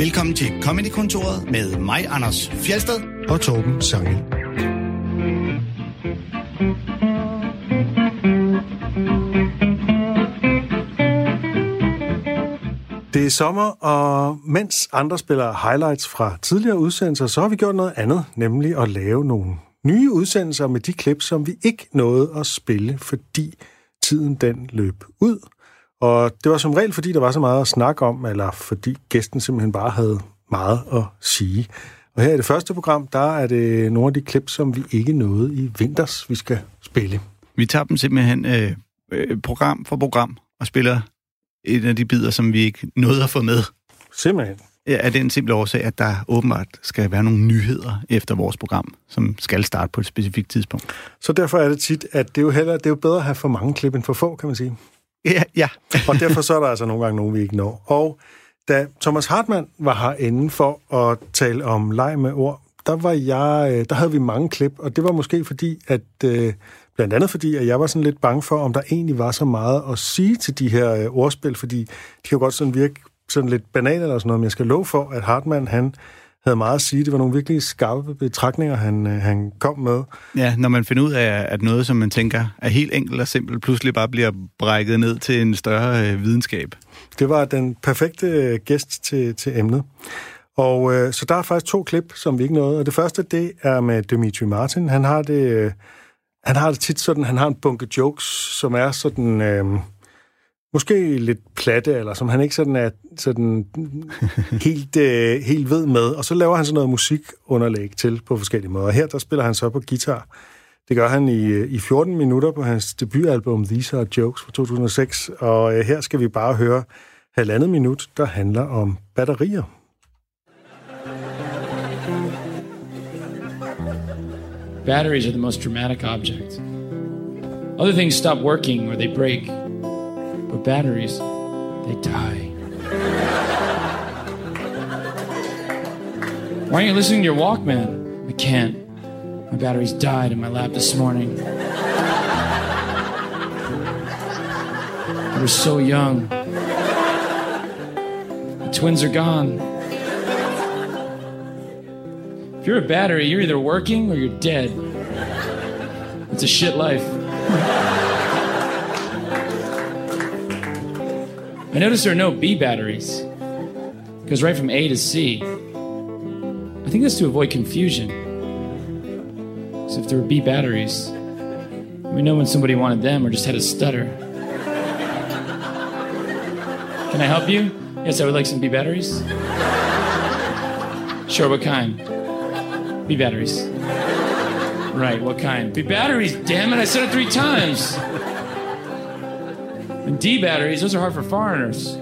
Velkommen til Comedy-kontoret med mig, Anders Fjelsted og Torben Sangel. Det er sommer, og mens andre spiller highlights fra tidligere udsendelser, så har vi gjort noget andet, nemlig at lave nogle nye udsendelser med de klip, som vi ikke nåede at spille, fordi tiden den løb ud. Og det var som regel, fordi der var så meget at snakke om, eller fordi gæsten simpelthen bare havde meget at sige. Og her i det første program, der er det nogle af de klip, som vi ikke nåede i vinters, vi skal spille. Vi tager dem simpelthen øh, øh, program for program og spiller en af de bidder, som vi ikke nåede at få med. Simpelthen. Ja, af den simple årsag, at der åbenbart skal være nogle nyheder efter vores program, som skal starte på et specifikt tidspunkt. Så derfor er det tit, at det er jo, heller, det er jo bedre at have for mange klip end for få, kan man sige. Ja, ja. og derfor så er der altså nogle gange nogen, vi ikke når. Og da Thomas Hartmann var herinde for at tale om leg med ord, der, var jeg, øh, der havde vi mange klip, og det var måske fordi, at øh, blandt andet fordi, at jeg var sådan lidt bange for, om der egentlig var så meget at sige til de her øh, ordspil, fordi de kan jo godt sådan virke sådan lidt banale eller sådan noget, men jeg skal love for, at Hartmann, han havde meget at sige. Det var nogle virkelig skarpe betragtninger, han, han kom med. Ja, når man finder ud af, at noget, som man tænker er helt enkelt og simpelt, pludselig bare bliver brækket ned til en større øh, videnskab. Det var den perfekte gæst til, til emnet. Og øh, så der er faktisk to klip, som vi ikke nåede. Og det første, det er med Dimitri Martin. Han har det, øh, han har det tit sådan, han har en bunke jokes, som er sådan... Øh, måske lidt platte, eller som han ikke sådan er sådan helt, øh, helt ved med. Og så laver han sådan noget musikunderlæg til på forskellige måder. Her der spiller han så på guitar. Det gør han i, øh, i 14 minutter på hans debutalbum These Are Jokes fra 2006. Og øh, her skal vi bare høre halvandet minut, der handler om batterier. Batteries are the most dramatic object. Other things stop working or they break. But batteries, they die. Why aren't you listening to your Walkman? I can't. My batteries died in my lap this morning. I was so young. The twins are gone. If you're a battery, you're either working or you're dead. It's a shit life. I noticed there are no B batteries. Goes right from A to C. I think that's to avoid confusion. So if there were B batteries, we know when somebody wanted them or just had a stutter. Can I help you? Yes, I would like some B batteries. Sure, what kind? B batteries. Right, what kind? B batteries, damn it, I said it three times. And D batteries, those are hard for foreigners.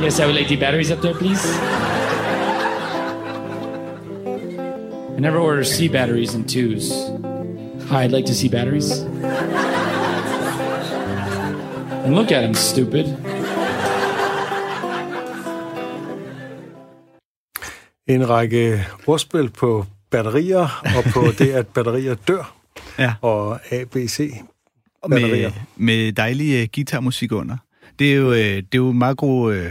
Yes, I would like D batteries up there, please. I never order C batteries in twos. Hi, I'd like to see batteries. And look at him, stupid. En række ordspil på batterier, og på det, at batterier dør, Ja. og ABC med, med dejlig uh, guitarmusik under. Det er jo, uh, det er jo meget god, uh,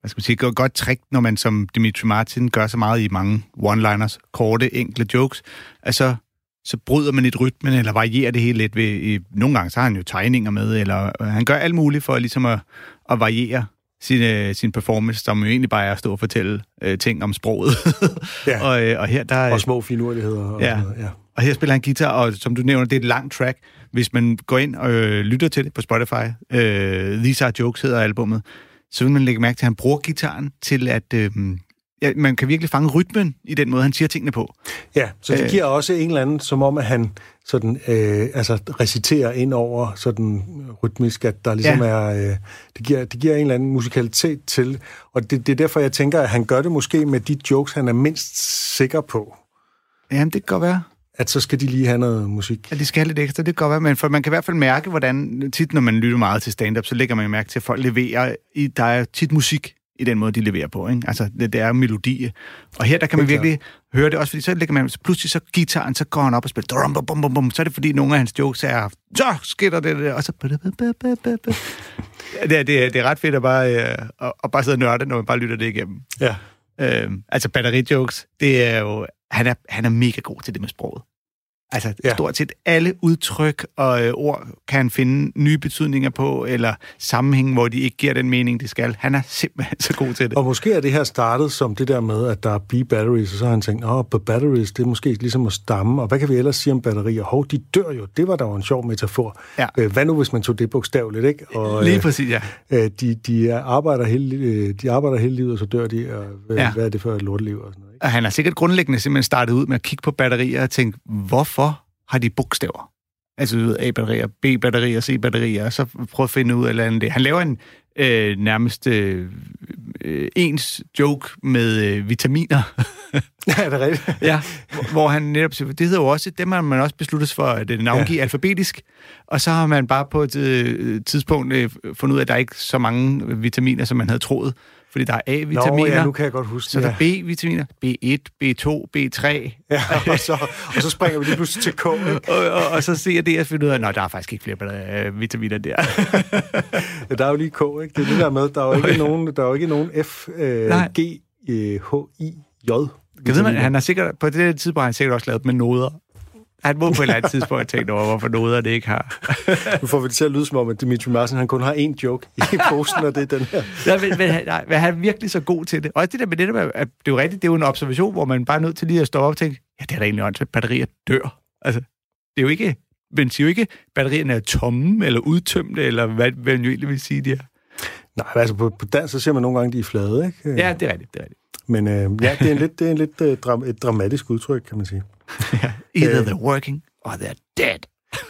hvad skal man sige, godt, godt trick, når man som Dimitri Martin gør så meget i mange one-liners, korte, enkle jokes, altså så bryder man lidt rytmen, eller varierer det hele lidt ved, i, nogle gange så har han jo tegninger med, eller øh, han gør alt muligt for ligesom at, at variere sin, øh, sin performance, som jo egentlig bare er at stå og fortælle øh, ting om sproget. Ja. og, øh, og her der... og små finurligheder. Og Ja. ja. Og her spiller han guitar, og som du nævner, det er et langt track. Hvis man går ind og øh, lytter til det på Spotify, øh, These Are Jokes hedder albummet, så vil man lægge mærke til, at han bruger gitaren til at... Øh, ja, man kan virkelig fange rytmen i den måde, han siger tingene på. Ja, så det Øh. giver også en eller anden, som om, at han sådan, øh, altså, reciterer ind over sådan rytmisk, at der ligesom Ja. er... Øh, det, giver, det giver en eller anden musikalitet til, og det, det er derfor, jeg tænker, at han gør det måske med de jokes, han er mindst sikker på, Jamen, det kan godt være. At så skal de lige have noget musik. Ja, de skal have lidt ekstra, det kan godt være, men for man kan i hvert fald mærke, hvordan tit, når man lytter meget til stand-up, så lægger man mærke til, at folk leverer, i, der er tit musik i den måde, de leverer på. Ikke? Altså, det, det er melodi. Og her, der kan man Helt virkelig høre det også, fordi så lægger man pludselig så gitaren, så går han op og spiller, drum, bum, bum, bum, bum, så er det fordi, nogle af hans jokes er, så sker der det, der, og så... det, er, det, er, det er ret fedt at bare, øh, at, at bare sidde og nørde, når man bare lytter det igennem. Ja. Øh, altså batterijokes, det er jo... Han er, han er mega god til det med sproget. Altså Ja. stort set alle udtryk og øh, ord kan han finde nye betydninger på, eller sammenhæng, hvor de ikke giver den mening, de skal. Han er simpelthen så god til det. Og måske er det her startet som det der med, at der er B-batteries, og så har han tænkt, åh, oh, batteries, det er måske ligesom at stamme, og hvad kan vi ellers sige om batterier? Hov, de dør jo. Det var da en sjov metafor. Ja. Øh, hvad nu, hvis man tog det bogstaveligt, ikke? Og, Lige præcis, ja. øh, de, de, er- arbejder hele, øh, de arbejder hele livet, og så dør de, og øh, Ja. hvad er det for et lorteliv? Og sådan noget? Og han har sikkert grundlæggende simpelthen startet ud med at kigge på batterier og tænke, hvorfor har de bogstaver? Altså du ved, A-batterier, B-batterier, C-batterier, og så prøve at finde ud af andet det. Han laver en øh, nærmest øh, øh, ens joke med øh, vitaminer, Ja, er det rigtigt? ja, hvor- hvor han netop siger, det hedder jo også, dem har man også besluttet for at øh, navngive ja. alfabetisk, og så har man bare på et øh, tidspunkt øh, fundet ud af, at der er ikke så mange vitaminer, som man havde troet, fordi der er A-vitaminer, Nå, ja, nu kan jeg godt huske så der er B-vitaminer, B1, B2, B3, Ja, og, så, og så springer vi lige pludselig til K, ikke? og, og, og så ser det og finder ud af, at der er faktisk ikke flere øh, vitaminer der. Ja, der er jo lige K, ikke? Det er det der med, der er jo ikke nogen, der er jo ikke nogen F, øh, Nej. G, øh, H, I, J. Jeg ved man, han har sikkert, på det tidspunkt har han sikkert også lavet med noder. Han må på et eller andet tidspunkt have tænkt over, hvorfor noder det ikke har. Nu får vi det til at lyde som om, at Dimitri Martin, han kun har én joke i posen, og det er den her. Nej, men, men, nej, men han er virkelig så god til det. Og også det der med det der med, at det er jo rigtigt, det er jo en observation, hvor man bare er nødt til lige at stå op og tænke, ja, det er da egentlig åndssvagt, batterier dør. Altså, det er jo ikke, man siger jo ikke, batterierne er tomme, eller udtømte, eller hvad, hvad man jo egentlig vil sige, de er. Nej, altså på, på dansk, så ser man nogle gange, de er flade, ikke? Ja, det er rigtigt, det er rigtigt. Men øh, ja, det er en lidt, det er en lidt øh, dram, et dramatisk udtryk, kan man sige. Either Øh. they're working, or they're dead.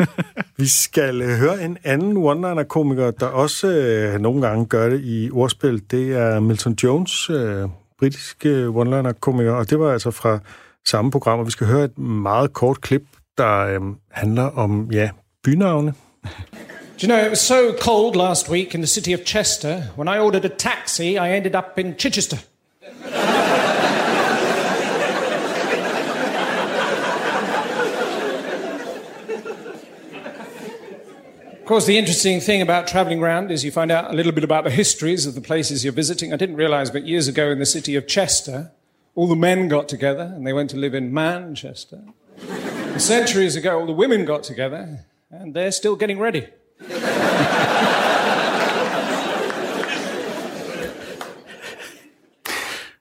Vi skal øh, høre en anden one-liner-komiker, der også øh, nogle gange gør det i ordspil. Det er Milton Jones, øh, britisk øh, one-liner-komiker, og det var altså fra samme program, og vi skal høre et meget kort klip, der øh, handler om, ja, bynavne. Do you know, it was so cold last week in the city of Chester, when I ordered a taxi, I ended up in Chichester. Of course, the interesting thing about traveling around is you find out a little bit about the histories of the places you're visiting. I didn't realize, but years ago in the city of Chester, all the men got together and they went to live in Manchester. Centuries ago, all the women got together and they're still getting ready.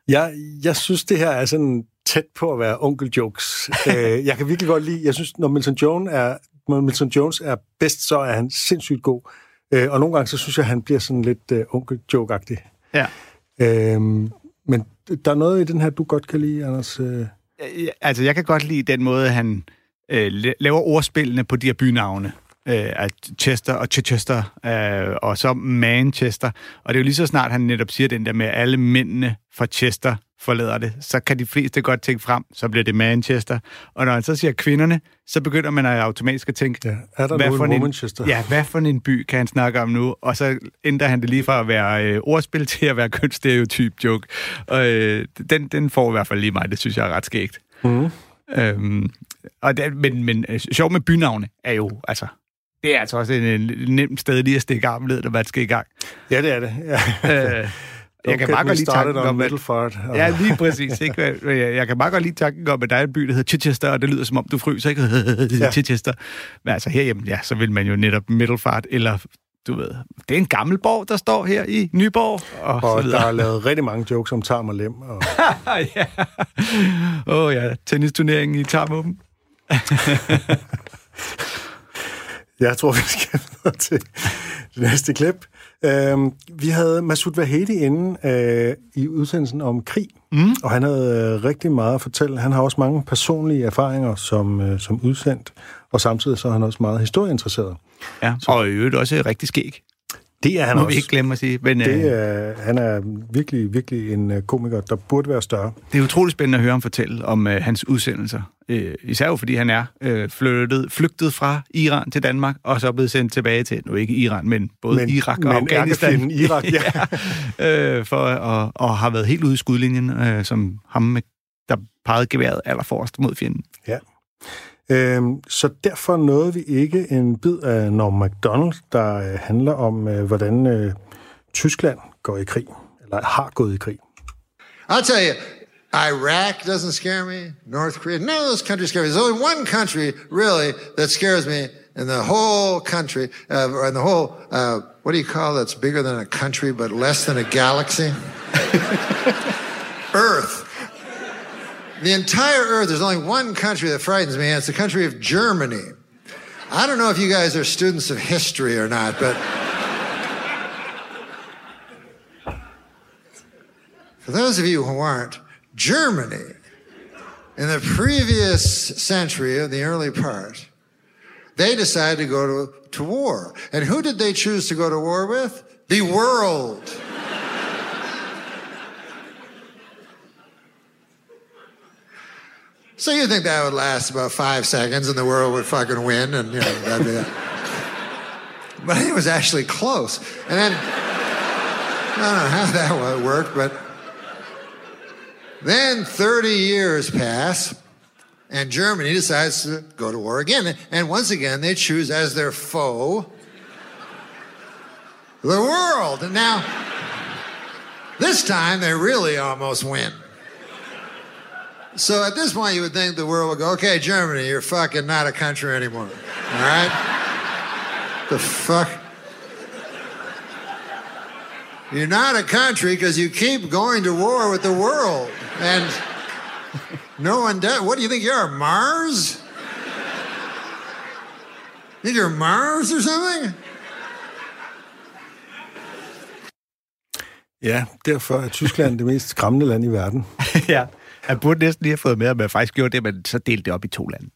Jeg, jeg synes, det her er sådan tæt på at være onkel jokes. øh, jeg kan virkelig godt lide, jeg synes, når Milton Jones er, Milton Jones er bedst, så er han sindssygt god. Øh, og nogle gange, så synes jeg, han bliver sådan lidt øh, onkel joke-agtig. Ja. Øh, men der er noget i den her, du godt kan lide, Anders. Øh. Altså, jeg kan godt lide den måde, han øh, la- laver ordspillene på de her bynavne. Øh, at Chester og Chichester, øh, og så Manchester. Og det er jo lige så snart, han netop siger den der med, at alle mændene fra Chester forlader det, så kan de fleste godt tænke frem, så bliver det Manchester. Og når han så siger kvinderne, så begynder man at automatisk at tænke, Ja, er der hvad for en Womanchester? ja, hvad for en by kan han snakke om nu? Og så ændrer han det lige fra at være øh, ordspil til at være kønsstereotyp joke. Og øh, den, den får i hvert fald lige mig, det synes jeg er ret skægt. Mm. Øhm, og det, men, men øh, sjov med bynavne er jo, altså, det er altså også en, en nem sted lige at stikke armen ned, når man skal i gang. Ja, det er det. Ja. Øh, jeg kan meget godt lide tanken om, at... Og... Ja, lige præcis. Ikke? Jeg, jeg kan meget godt lide tanken om, at der er en by, der hedder Chichester, og det lyder som om, du fryser, ikke? Ja. Chichester. Men altså herhjemme, ja, så vil man jo netop Middelfart, eller du ved, det er en gammel borg, der står her i Nyborg, og, Og så der er videre. lavet rigtig mange jokes om tarm og lem. Og... ja. Åh oh, ja, tennisturneringen i Tarmuppen. Jeg tror, vi skal videre til det næste klip. Øhm, vi havde Masud Vahedi inde øh, i udsendelsen om krig, mm. og han havde øh, rigtig meget at fortælle. Han har også mange personlige erfaringer som, øh, som udsendt, og samtidig så er han også meget historieinteresseret. Ja, og i øvrigt også rigtig skæg. Det er han Må også. vi ikke glemme at sige. Men, øh, Det er, han er virkelig, virkelig en øh, komiker, der burde være større. Det er utroligt spændende at høre ham fortælle om øh, hans udsendelser. Øh, især jo fordi han er øh, flyttet, flygtet fra Iran til Danmark, og så blevet sendt tilbage til, nu ikke Iran, men både Men- Irak og men Afghanistan. Irak, ja. ja. øh, for, og, og har været helt ude i skudlinjen, øh, som ham, med, der pegede geværet allerforrest mod fjenden. Ja. Øhm, så derfor nåede vi ikke en bid af Norm MacDonald, der øh, handler om, øh, hvordan øh, Tyskland går i krig, eller har gået i krig. I'll tell you, Iraq doesn't scare me. North Korea, none of those countries scare me. There's only one country really that scares me in the whole country, uh, or in the whole, uh, what do you call that's bigger than a country but less than a galaxy? The entire Earth, there's only one country that frightens me, and it's the country of Germany. I don't know if you guys are students of history or not, but. For those of you who aren't, Germany, in the previous century in the early part, they decided to go to, to war. And who did they choose to go to war with? The world. So you think that would last about five seconds and the world would fucking win and, you know, that'd be it. But it was actually close. And then, I don't know how that worked, but then 30 years pass, and Germany decides to go to war again. And once again, they choose as their foe the world. And now, this time, they really almost win. So at this point, you would think the world would go, okay, Germany, you're fucking not a country anymore. All right? the fuck? You're not a country because you keep going to war with the world. And no one does. What do you think you are, Mars? Think you're Mars or something? Ja, derfor er Tyskland det mest skræmmende land i verden. ja, jeg burde næsten lige have fået med, at man faktisk gjorde det, men så delte det op i to lande.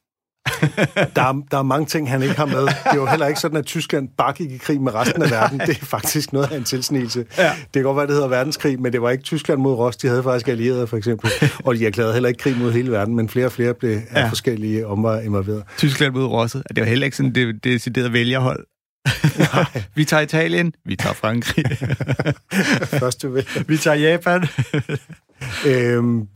der, er, der er mange ting, han ikke har med. Det er jo heller ikke sådan, at Tyskland bare gik i krig med resten af verden. Det er faktisk noget af en tilsnigelse. Ja. Det kan godt være, det hedder verdenskrig, men det var ikke Tyskland mod Ros. De havde faktisk allierede, for eksempel. Og de erklærede heller ikke krig mod hele verden, men flere og flere blev af ja. forskellige omveje involveret. Tyskland mod Rosset. Det var heller ikke sådan det deciderede vælgerhold. vi tager Italien, vi tager Frankrig. Første vi tager Japan. øhm,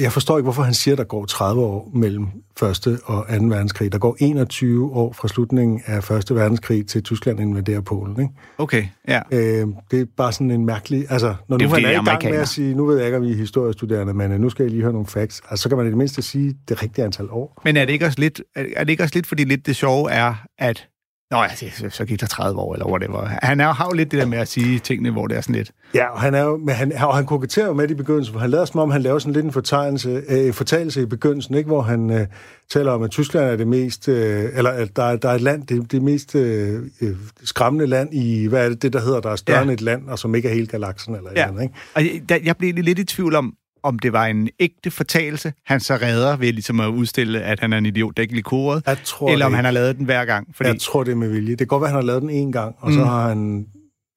jeg forstår ikke, hvorfor han siger, at der går 30 år mellem 1. og 2. verdenskrig. Der går 21 år fra slutningen af 1. verdenskrig til Tyskland invaderer Polen. Ikke? Okay, ja. Øh, det er bare sådan en mærkelig... Altså, når det nu er i gang med at sige, nu ved jeg ikke, om I er historiestuderende, men nu skal jeg lige høre nogle facts, altså, så kan man i det mindste sige det rigtige antal år. Men er det ikke også lidt, er det ikke også lidt fordi lidt det sjove er, at Nå ja, det, så gik der 30 år, eller whatever. Han er, har jo lidt det der med at sige tingene, hvor det er sådan lidt... Ja, og han, er jo, men han, og han koketterer jo med i begyndelsen, for han lader som om, han laver sådan lidt en fortegnelse, øh, fortalelse i begyndelsen, ikke? hvor han øh, taler om, at Tyskland er det mest... Øh, eller at der, der er et land, det, det mest øh, øh, skræmmende land i... Hvad er det, det der hedder, der er større ja. end et land, og som ikke er hele galaksen, eller ja. eller andet, ikke? Og jeg, jeg blev lidt i tvivl om, om det var en ægte fortalelse, han så redder ved ligesom at udstille, at han er en idiot, der ikke lige koret, jeg tror, eller om han har lavet den hver gang. Fordi... Jeg tror, det er med vilje. Det kan godt være, at han har lavet den en gang, og mm. så har han...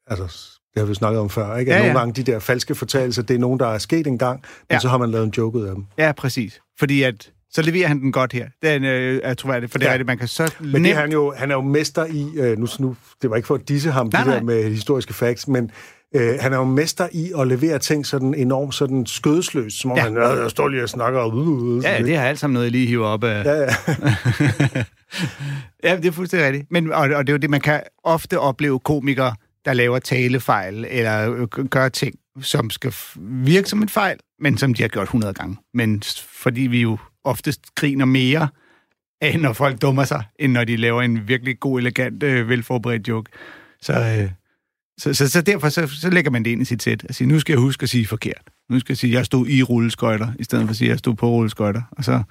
Altså, det har vi snakket om før, ikke? At ja, ja. nogle gange de der falske fortalelser, det er nogen, der er sket en gang, men ja. så har man lavet en joke ud af dem. Ja, præcis. Fordi at så leverer han den godt her. Den øh, er troværdigt, for det ja. er det, man kan så... Men det er han, jo, han er jo mester i... Øh, nu, nu, det var ikke for at disse ham, nej, det der med historiske facts, men Øh, han er jo mester i at levere ting sådan enormt sådan skødesløst, som om ja. han jeg står lige og snakker. Og, uh, uh, ja, det har alt sammen noget, jeg lige hiver op af. Ja, ja. ja, det er fuldstændig rigtigt. Men, og, og det er jo det, man kan ofte opleve komikere, der laver talefejl, eller øh, gør ting, som skal virke som en fejl, men som de har gjort 100 gange. Men fordi vi jo oftest griner mere af, når folk dummer sig, end når de laver en virkelig god, elegant, øh, velforberedt joke. Så, øh, så, så, så derfor så, så lægger man det ind i sit sæt siger, nu skal jeg huske at sige forkert. Nu skal jeg sige, at jeg stod i rulleskøjter, i stedet for at sige, at jeg stod på rulleskøjter. Og så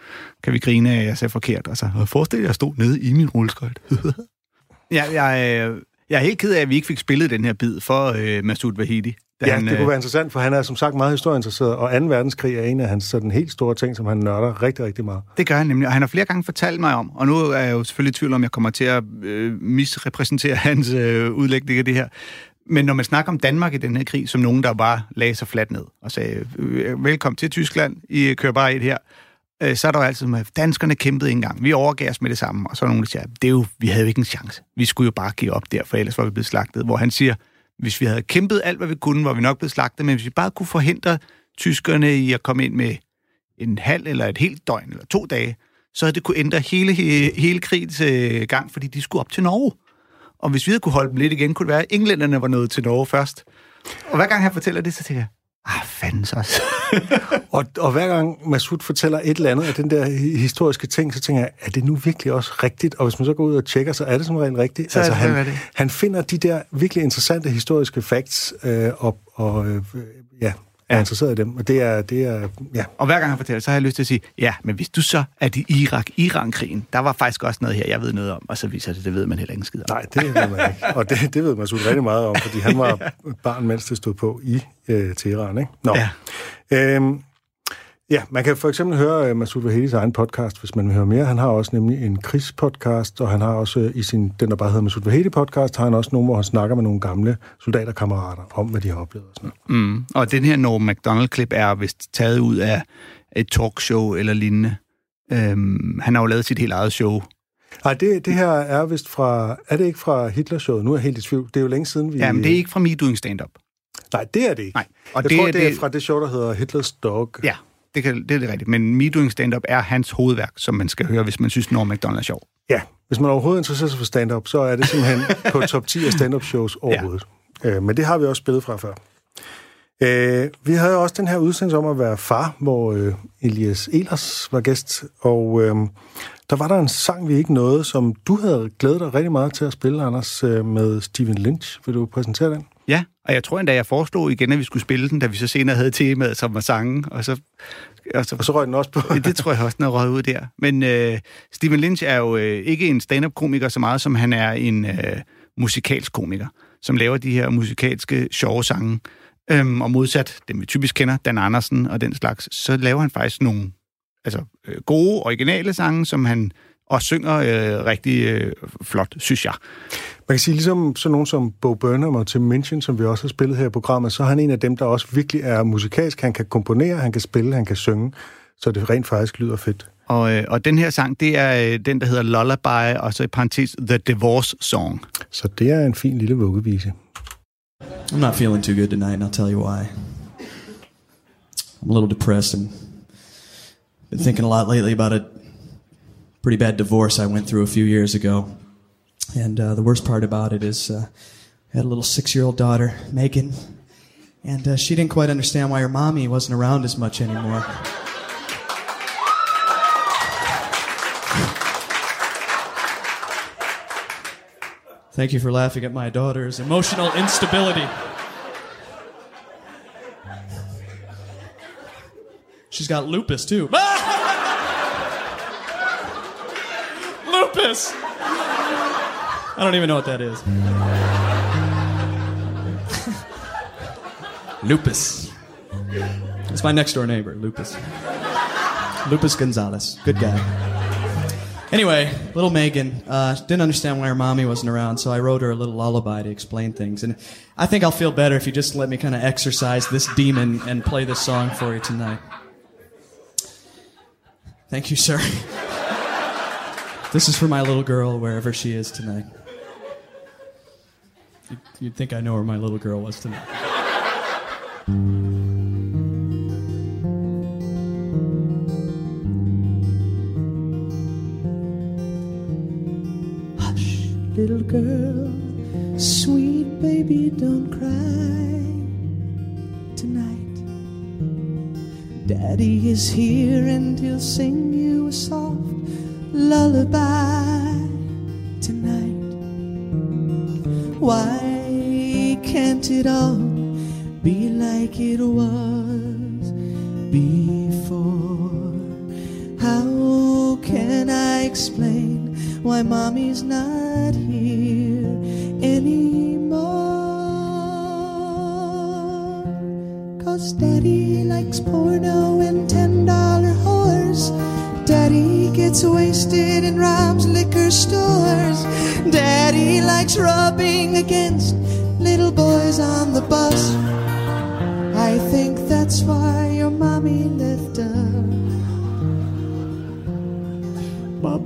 kan vi grine af, at jeg sagde forkert. Og så forestil dig, at jeg stod nede i min rulleskøjt. ja, jeg, øh, jeg er helt ked af, at vi ikke fik spillet den her bid for øh, Masoud Vahidi. Ja, han, det kunne øh, være interessant, for han er som sagt meget historieinteresseret, og 2. verdenskrig er en af hans sådan helt store ting, som han nørder rigtig, rigtig meget. Det gør han nemlig, og han har flere gange fortalt mig om, og nu er jeg jo selvfølgelig i tvivl om, jeg kommer til at øh, misrepræsentere hans øh, udlægning af det her. Men når man snakker om Danmark i den her krig, som nogen, der bare lagde sig fladt ned og sagde, øh, velkommen til Tyskland, I øh, kører bare et her, øh, så er der jo altid med, danskerne kæmpede ikke engang. Vi overgav os med det samme. Og så er nogen, der siger, det er jo, vi havde jo ikke en chance. Vi skulle jo bare give op der, for ellers var vi blevet slagtet. Hvor han siger, hvis vi havde kæmpet alt, hvad vi kunne, var vi nok blevet slagtet, men hvis vi bare kunne forhindre tyskerne i at komme ind med en halv eller et helt døgn eller to dage, så havde det kunne ændre hele, hele krigens øh, gang, fordi de skulle op til Norge. Og hvis vi havde kunne holde dem lidt igen, kunne det være, at englænderne var nået til Norge først. Og hver gang han fortæller det, så tænker jeg, ah, fanden så også. og, og hver gang Masud fortæller et eller andet af den der historiske ting, så tænker jeg, er det nu virkelig også rigtigt? Og hvis man så går ud og tjekker, så er det som regel rigtigt. Så altså, han, det. han finder de der virkelig interessante historiske facts, øh, og, og øh, ja, er interesseret i dem. Og det er, det er, ja. Og hver gang han fortæller, så har jeg lyst til at sige, ja, men hvis du så er i Irak-Iran-krigen, der var faktisk også noget her, jeg ved noget om, og så viser det, det ved man heller ikke skid om. Nej, det ved man ikke. Og det, det ved man så rigtig meget om, fordi han var barn, mens det stod på i øh, Teheran, ikke? Nå. Ja. Øhm, Ja, man kan for eksempel høre uh, Masoud Vahedis egen podcast, hvis man vil høre mere. Han har også nemlig en krigspodcast, og han har også uh, i sin, den der bare hedder Masoud Vahedi podcast, har han også nogle, hvor han snakker med nogle gamle soldaterkammerater om, hvad de har oplevet. Og, sådan noget. Mm. og den her Norm MacDonald-klip er vist taget ud af et talkshow eller lignende. Øhm, han har jo lavet sit helt eget show. Nej, det, det her er vist fra... Er det ikke fra Hitler-showet? Nu er jeg helt i tvivl. Det er jo længe siden, vi... Ja, men det er ikke fra Me Doing Stand-Up. Nej, det er det ikke. Nej. Og jeg det, tror, det, det er fra det show, der hedder Hitler's Dog. Ja, det, kan, det er det rigtigt. Men Me Doing Stand-Up er hans hovedværk, som man skal høre, hvis man synes, Norm MacDonald er sjov. Ja, hvis man overhovedet interesserer sig for stand-up, så er det simpelthen på top 10 af stand-up shows overhovedet. Ja. Øh, men det har vi også spillet fra før. Øh, vi havde også den her udsendelse om at være far, hvor øh, Elias Elers var gæst, og øh, der var der en sang, vi ikke nåede, som du havde glædet dig rigtig meget til at spille, Anders, øh, med Steven Lynch. Vil du præsentere den? Ja, og jeg tror endda, jeg foreslog igen, at vi skulle spille den, da vi så senere havde temaet, som var sangen, og så... Og så, og så røg den også på. det, tror jeg også, den er røget ud der. Men øh, Steven Lynch er jo øh, ikke en stand-up-komiker så meget, som han er en øh, musikalsk komiker, som laver de her musikalske sjove sange. Øhm, og modsat dem, vi typisk kender, Dan Andersen og den slags, så laver han faktisk nogle altså, øh, gode, originale sange, som han og synger øh, rigtig øh, flot, synes jeg. Man kan sige, ligesom sådan nogen som Bo Burnham og Tim Minchin, som vi også har spillet her i programmet, så er han en af dem, der også virkelig er musikalsk. Han kan komponere, han kan spille, han kan synge, så det rent faktisk lyder fedt. Og, øh, og den her sang, det er øh, den, der hedder Lullaby, og så i parentes The Divorce Song. Så det er en fin lille vuggevise. I'm not feeling too good tonight, and I'll tell you why. I'm a little depressed and been thinking a lot lately about a pretty bad divorce I went through a few years ago. And uh, the worst part about it is uh, I had a little six year old daughter, Megan, and uh, she didn't quite understand why her mommy wasn't around as much anymore. Thank you for laughing at my daughter's emotional instability. She's got lupus too. lupus! I don't even know what that is. lupus. It's my next door neighbor, Lupus. Lupus Gonzalez. Good guy. Anyway, little Megan uh, didn't understand why her mommy wasn't around, so I wrote her a little lullaby to explain things. And I think I'll feel better if you just let me kind of exercise this demon and play this song for you tonight. Thank you, sir. this is for my little girl, wherever she is tonight. You'd think I know where my little girl was tonight. Hush, little girl, sweet baby, don't cry tonight. Daddy is here and he'll sing you a soft lullaby tonight. Why can't it all be like it was before? How can I explain? why mommy's not here anymore. Cause daddy likes porno and ten dollar whores. Daddy gets wasted in Rob's liquor stores. Daddy likes rubbing against little boys on the bus. I think that's why your mommy left us. Bob.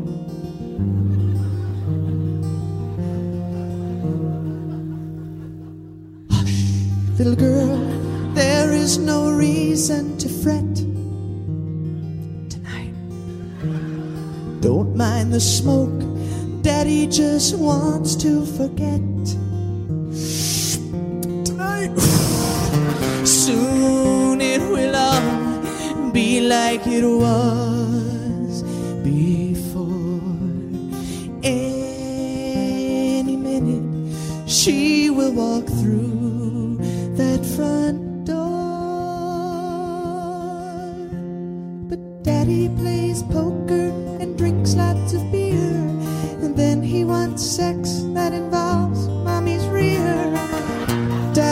Little girl, there is no reason the smoke. Daddy just wants to forget. Soon it will all be like it was before. Any minute she will walk through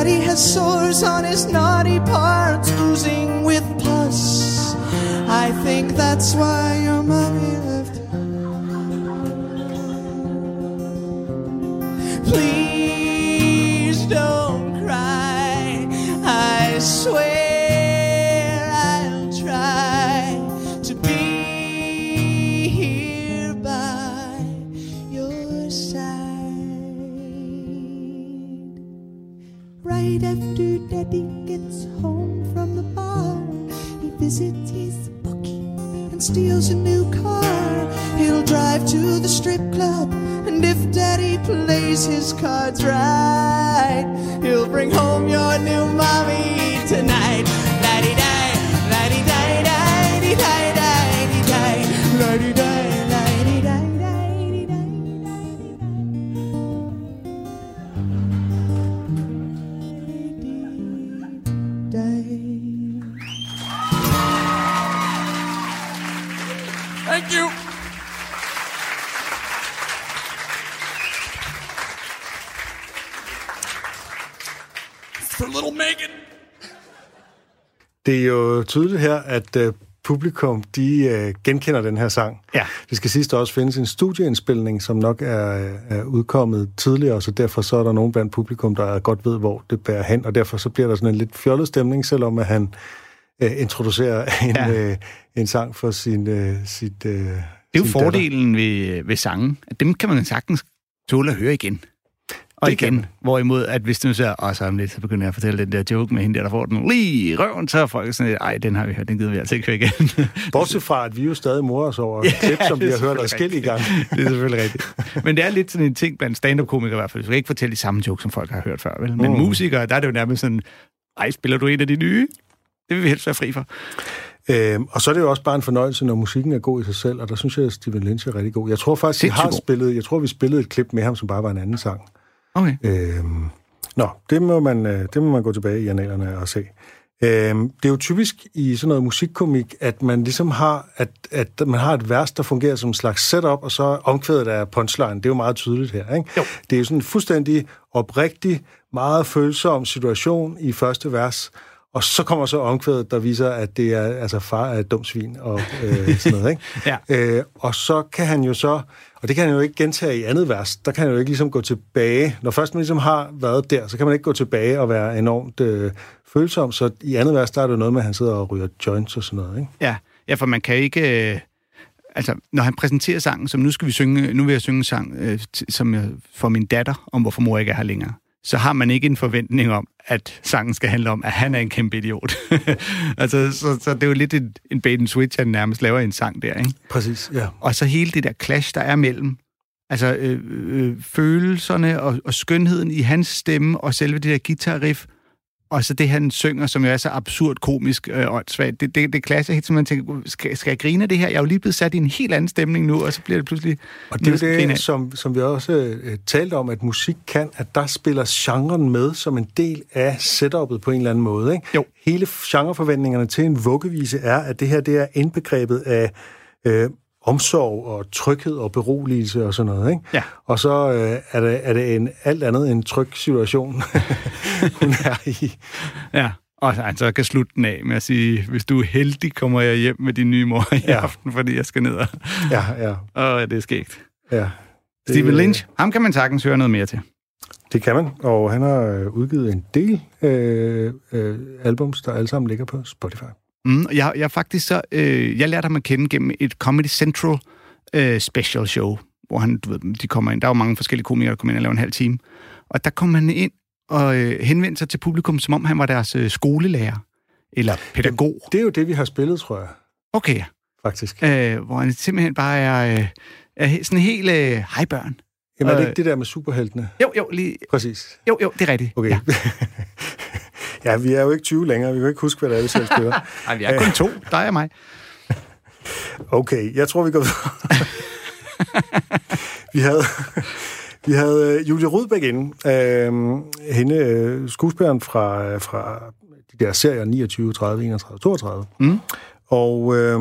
Daddy has sores on his naughty parts, oozing with pus. I think that's why your mommy left. Please Daddy gets home from the bar, he visits his bookie and steals a new car. He'll drive to the strip club, and if Daddy plays his cards right, he'll bring home your new mommy tonight. Daddy, die, Det er jo tydeligt her, at uh, publikum, de uh, genkender den her sang. Ja. Det skal sidst også findes en studieindspilning, som nok er, er udkommet tidligere, så derfor så er der nogen blandt publikum, der godt ved, hvor det bærer hen, og derfor så bliver der sådan en lidt fjollet stemning, selvom at han uh, introducerer en, Ja. uh, en sang for sin, uh, sit, uh, Det er jo fordelen ved, ved sangen, at dem kan man sagtens tåle at høre igen. Og Det igen. Hvorimod, at hvis du så, og så om lidt, så begynder jeg at fortælle den der joke med hende der, der får den lige i røven, så er folk sådan lidt, ej, den har vi hørt, den gider vi altså ikke høre igen. Bortset fra, at vi jo stadig morer os over ja, klip, som vi har hørt selvfølgelig adskillige rigtigt. gange. det er selvfølgelig rigtigt. Men det er lidt sådan en ting blandt stand-up-komikere i hvert fald. Du skal ikke fortælle de samme jokes, som folk har hørt før, vel? Men Mm. musikere, der er det jo nærmest sådan, ej, spiller du en af de nye? Det vil vi helst være fri for. Øhm, og så er det jo også bare en fornøjelse, når musikken er god i sig selv, og der synes jeg, at Steven Lynch er rigtig god. Jeg tror faktisk, vi har spillet, jeg tror, vi spillede et klip med ham, som bare var en anden sang. Okay. Øhm, nå, det må, man, øh, det må man gå tilbage i analerne og se. Øhm, det er jo typisk i sådan noget musikkomik, at man ligesom har, at, at man har et vers, der fungerer som en slags setup, og så omkvædet af punchline. Det er jo meget tydeligt her, ikke? Jo. Det er jo sådan en fuldstændig oprigtig, meget følsom situation i første vers, og så kommer så omkvædet, der viser, at det er altså far er et dumt svin og øh, sådan noget, ikke? Ja. Øh, og så kan han jo så, og det kan han jo ikke gentage i andet vers, der kan han jo ikke ligesom gå tilbage. Når først man ligesom har været der, så kan man ikke gå tilbage og være enormt øh, følsom. Så i andet vers, der er det jo noget med, at han sidder og ryger joints og sådan noget, ikke? Ja, ja for man kan ikke... Øh, altså, når han præsenterer sangen, som nu skal vi synge, nu vil jeg synge en sang, øh, t- som jeg, for min datter, om hvorfor mor ikke er her længere, så har man ikke en forventning om, at sangen skal handle om, at han er en kæmpe idiot. altså, så, så det er jo lidt en, en bait and switch, han nærmest laver i en sang der, ikke? Præcis, ja. Og så hele det der clash, der er mellem altså øh, øh, følelserne og, og skønheden i hans stemme, og selve det der guitarriff, og så det, han synger, som jo er så absurd komisk øh, åndssvagt. Det, det, det clasher helt, som man tænker, skal, skal jeg grine af det her? Jeg er jo lige blevet sat i en helt anden stemning nu, og så bliver det pludselig... Og det er det, som, som vi også øh, talte om, at musik kan, at der spiller genren med som en del af setupet på en eller anden måde. Ikke? Jo. Hele genreforventningerne til en vuggevise er, at det her det er indbegrebet af øh, omsorg og tryghed og beroligelse og sådan noget. Ikke? Ja. Og så øh, er, det, er det en alt andet end tryg situation, hun er i. Ja, og så kan slutte den af med at sige, hvis du er heldig, kommer jeg hjem med din nye mor i Ja. aften, fordi jeg skal ned og... Ja, ja, Åh, det er skægt. ja. Det, Steven Lynch, ham kan man sagtens høre noget mere til. Det kan man, og han har øh, udgivet en del øh, øh, albums, der alle sammen ligger på Spotify. Mm, jeg, jeg faktisk så, øh, jeg lærte ham at kende gennem et Comedy Central øh, special show, hvor han, du ved, de kommer ind. Der er jo mange forskellige komikere, der kommer ind og laver en halv time. Og der kom han ind og øh, henvendte sig til publikum, som om han var deres øh, skolelærer. Eller pædagog. Det er jo det, vi har spillet, tror jeg, Okay, faktisk. øh, hvor han simpelthen bare er... Øh, he- sådan helt, øh, hej børn. Jamen, er det ikke det der med superheltene? Jo, jo, lige, Præcis. jo, jo, det er rigtigt. Okay. Ja. Ja. vi er jo ikke 20 længere. Vi kan ikke huske, hvad det er, vi selv spiller. Ej, vi er kun to, dig og mig. Okay, jeg tror, vi går videre. vi havde, vi havde øh, Julie Rudbæk inde. Øh, hende, øh, skuespilleren fra, fra de der serier 29, 30, 31, 32. Mm. Og øh,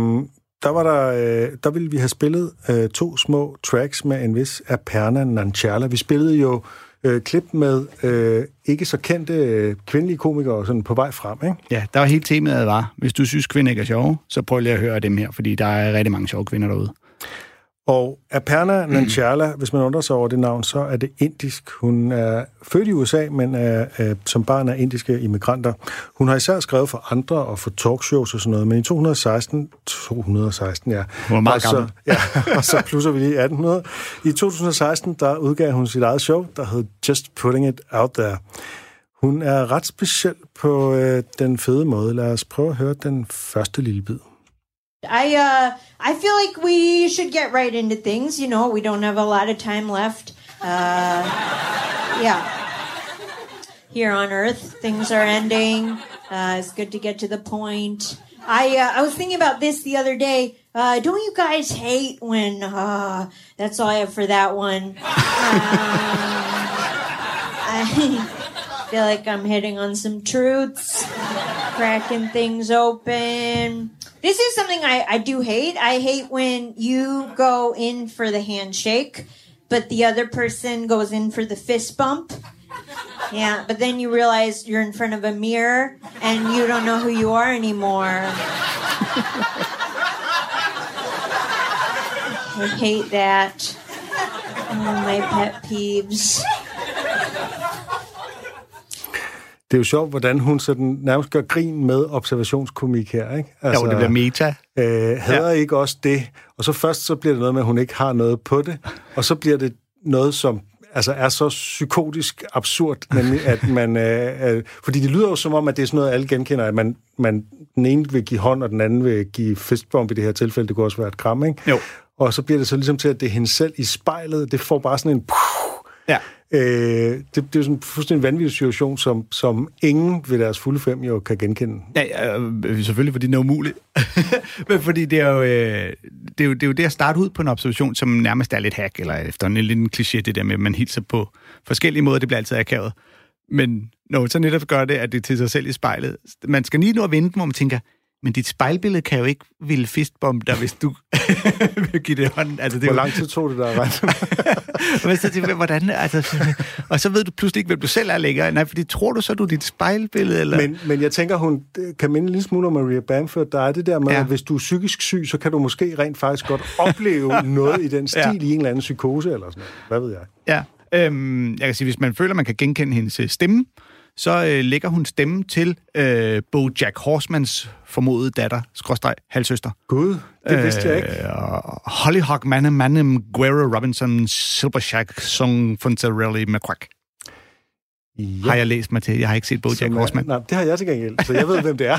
der var der, øh, der ville vi have spillet øh, to små tracks med en vis Aperna Nanchala. Vi spillede jo øh, klip med øh, ikke så kendte øh, kvindelige komikere sådan på vej frem, ikke? Ja, der var helt temaet var, hvis du synes, kvinder ikke er sjove, så prøv lige at høre dem her, fordi der er rigtig mange sjove kvinder derude. Og Aperna Nanchala, hvis man undrer sig over det navn, så er det indisk. Hun er født i USA, men er, er som barn af indiske immigranter. Hun har især skrevet for andre og for talkshows og sådan noget, men i 2016, 216, ja. Hun var meget og så, gammel. ja, og så plusser vi lige 1800. I 2016, der udgav hun sit eget show, der hed Just Putting It Out There. Hun er ret speciel på øh, den fede måde. Lad os prøve at høre den første lille bid. I uh I feel like we should get right into things. You know, we don't have a lot of time left. Uh, yeah. Here on Earth, things are ending. Uh, it's good to get to the point. I uh, I was thinking about this the other day. Uh, don't you guys hate when? Uh, that's all I have for that one. Um, I feel like I'm hitting on some truths, cracking things open. This is something I, I do hate. I hate when you go in for the handshake, but the other person goes in for the fist bump. Yeah, but then you realize you're in front of a mirror and you don't know who you are anymore. I hate that. Of my pet peeves. Det er jo sjovt, hvordan hun sådan nærmest gør grin med observationskomik her, ikke? Altså, jo, det bliver meta. Øh, hader ja. ikke også det? Og så først så bliver det noget med, at hun ikke har noget på det, og så bliver det noget, som altså er så psykotisk absurd, nemlig at man... Øh, øh, fordi det lyder jo som om, at det er sådan noget, alle genkender, at man, man den ene vil give hånd, og den anden vil give fistbomb i det her tilfælde. Det kunne også være et kram, ikke? Jo. Og så bliver det så ligesom til, at det er hende selv i spejlet. Det får bare sådan en... Ja. Øh, det, det er sådan en fuldstændig vanvittig situation, som, som ingen ved deres fulde fem jo kan genkende. Ja, ja øh, selvfølgelig, fordi det er umuligt. Men fordi det er, jo, øh, det, er jo, det er jo det at starte ud på en observation, som nærmest er lidt hack, eller efter en lille kliché, det der med, at man hilser på forskellige måder, det bliver altid akavet. Men når man så netop gør det, at det er til sig selv i spejlet, man skal lige nu at vente, hvor man tænker, men dit spejlbillede kan jo ikke ville fistbombe dig, hvis du vil give det hånden. Altså, det Hvor lang tid tog det der ret? Men så tænker hvordan, altså, og så ved du pludselig ikke, hvem du selv er længere. Nej, fordi tror du så, du er dit spejlbillede? Eller? men, men jeg tænker, hun kan minde lille smule om Maria Bamford. Der er det der med, Ja. at hvis du er psykisk syg, så kan du måske rent faktisk godt opleve noget i den stil, Ja. i en eller anden psykose eller sådan noget. Hvad ved jeg? Ja, øhm, jeg kan sige, hvis man føler, man kan genkende hendes øh, stemme, så øh, lægger hun stemme til øh, Bo Jack Horsemans formodede datter, skråstreg, halvsøster. Gud, det vidste jeg ikke. Øh, Hollyhock Manem Manem Guerra Robinson Silvershack Song Fontarelli McQuack. Ja. Har jeg læst mig til. Jeg har ikke set Bo Jack Som er- Horseman. Nej, det har jeg til gengæld, så jeg ved, hvem det er.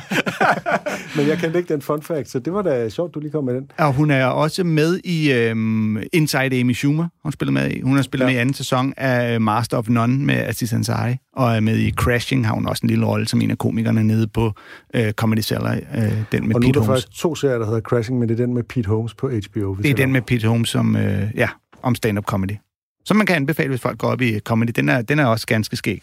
Men jeg kendte ikke den fun fact, så det var da sjovt, du lige kom med den. Og hun er også med i øhm, Inside Amy Schumer. Hun, spiller med i. hun har spillet Ja. med i anden sæson af Master of None med Aziz Ansari. Og er med i Crashing, har hun også en lille rolle som en af komikerne nede på øh, Comedy Cellar. Øh, den med Og nu er Pete der Holmes. faktisk to serier, der hedder Crashing, men det er den med Pete Holmes på HBO. Det er den med Pete Holmes som, øh, ja, om stand-up comedy. Som man kan anbefale, hvis folk går op i comedy. Den er, den er også ganske skæg.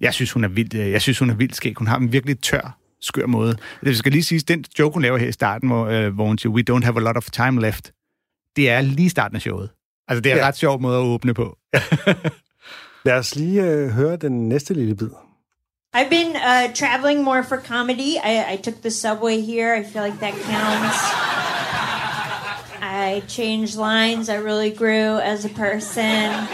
Jeg synes, hun er vildt, øh, jeg synes, hun er vildt skæg. Hun har en virkelig tør, skør måde. Det skal lige sige, den joke, hun laver her i starten, hvor, øh, hvor hun siger, we don't have a lot of time left, det er lige starten af showet. Altså, det er en Ja. ret sjov måde at åbne på. Lad os lige øh, høre den næste lille bid. I've been uh, traveling more for comedy. I, I took the subway here. I feel like that counts. I changed lines. I really grew as a person.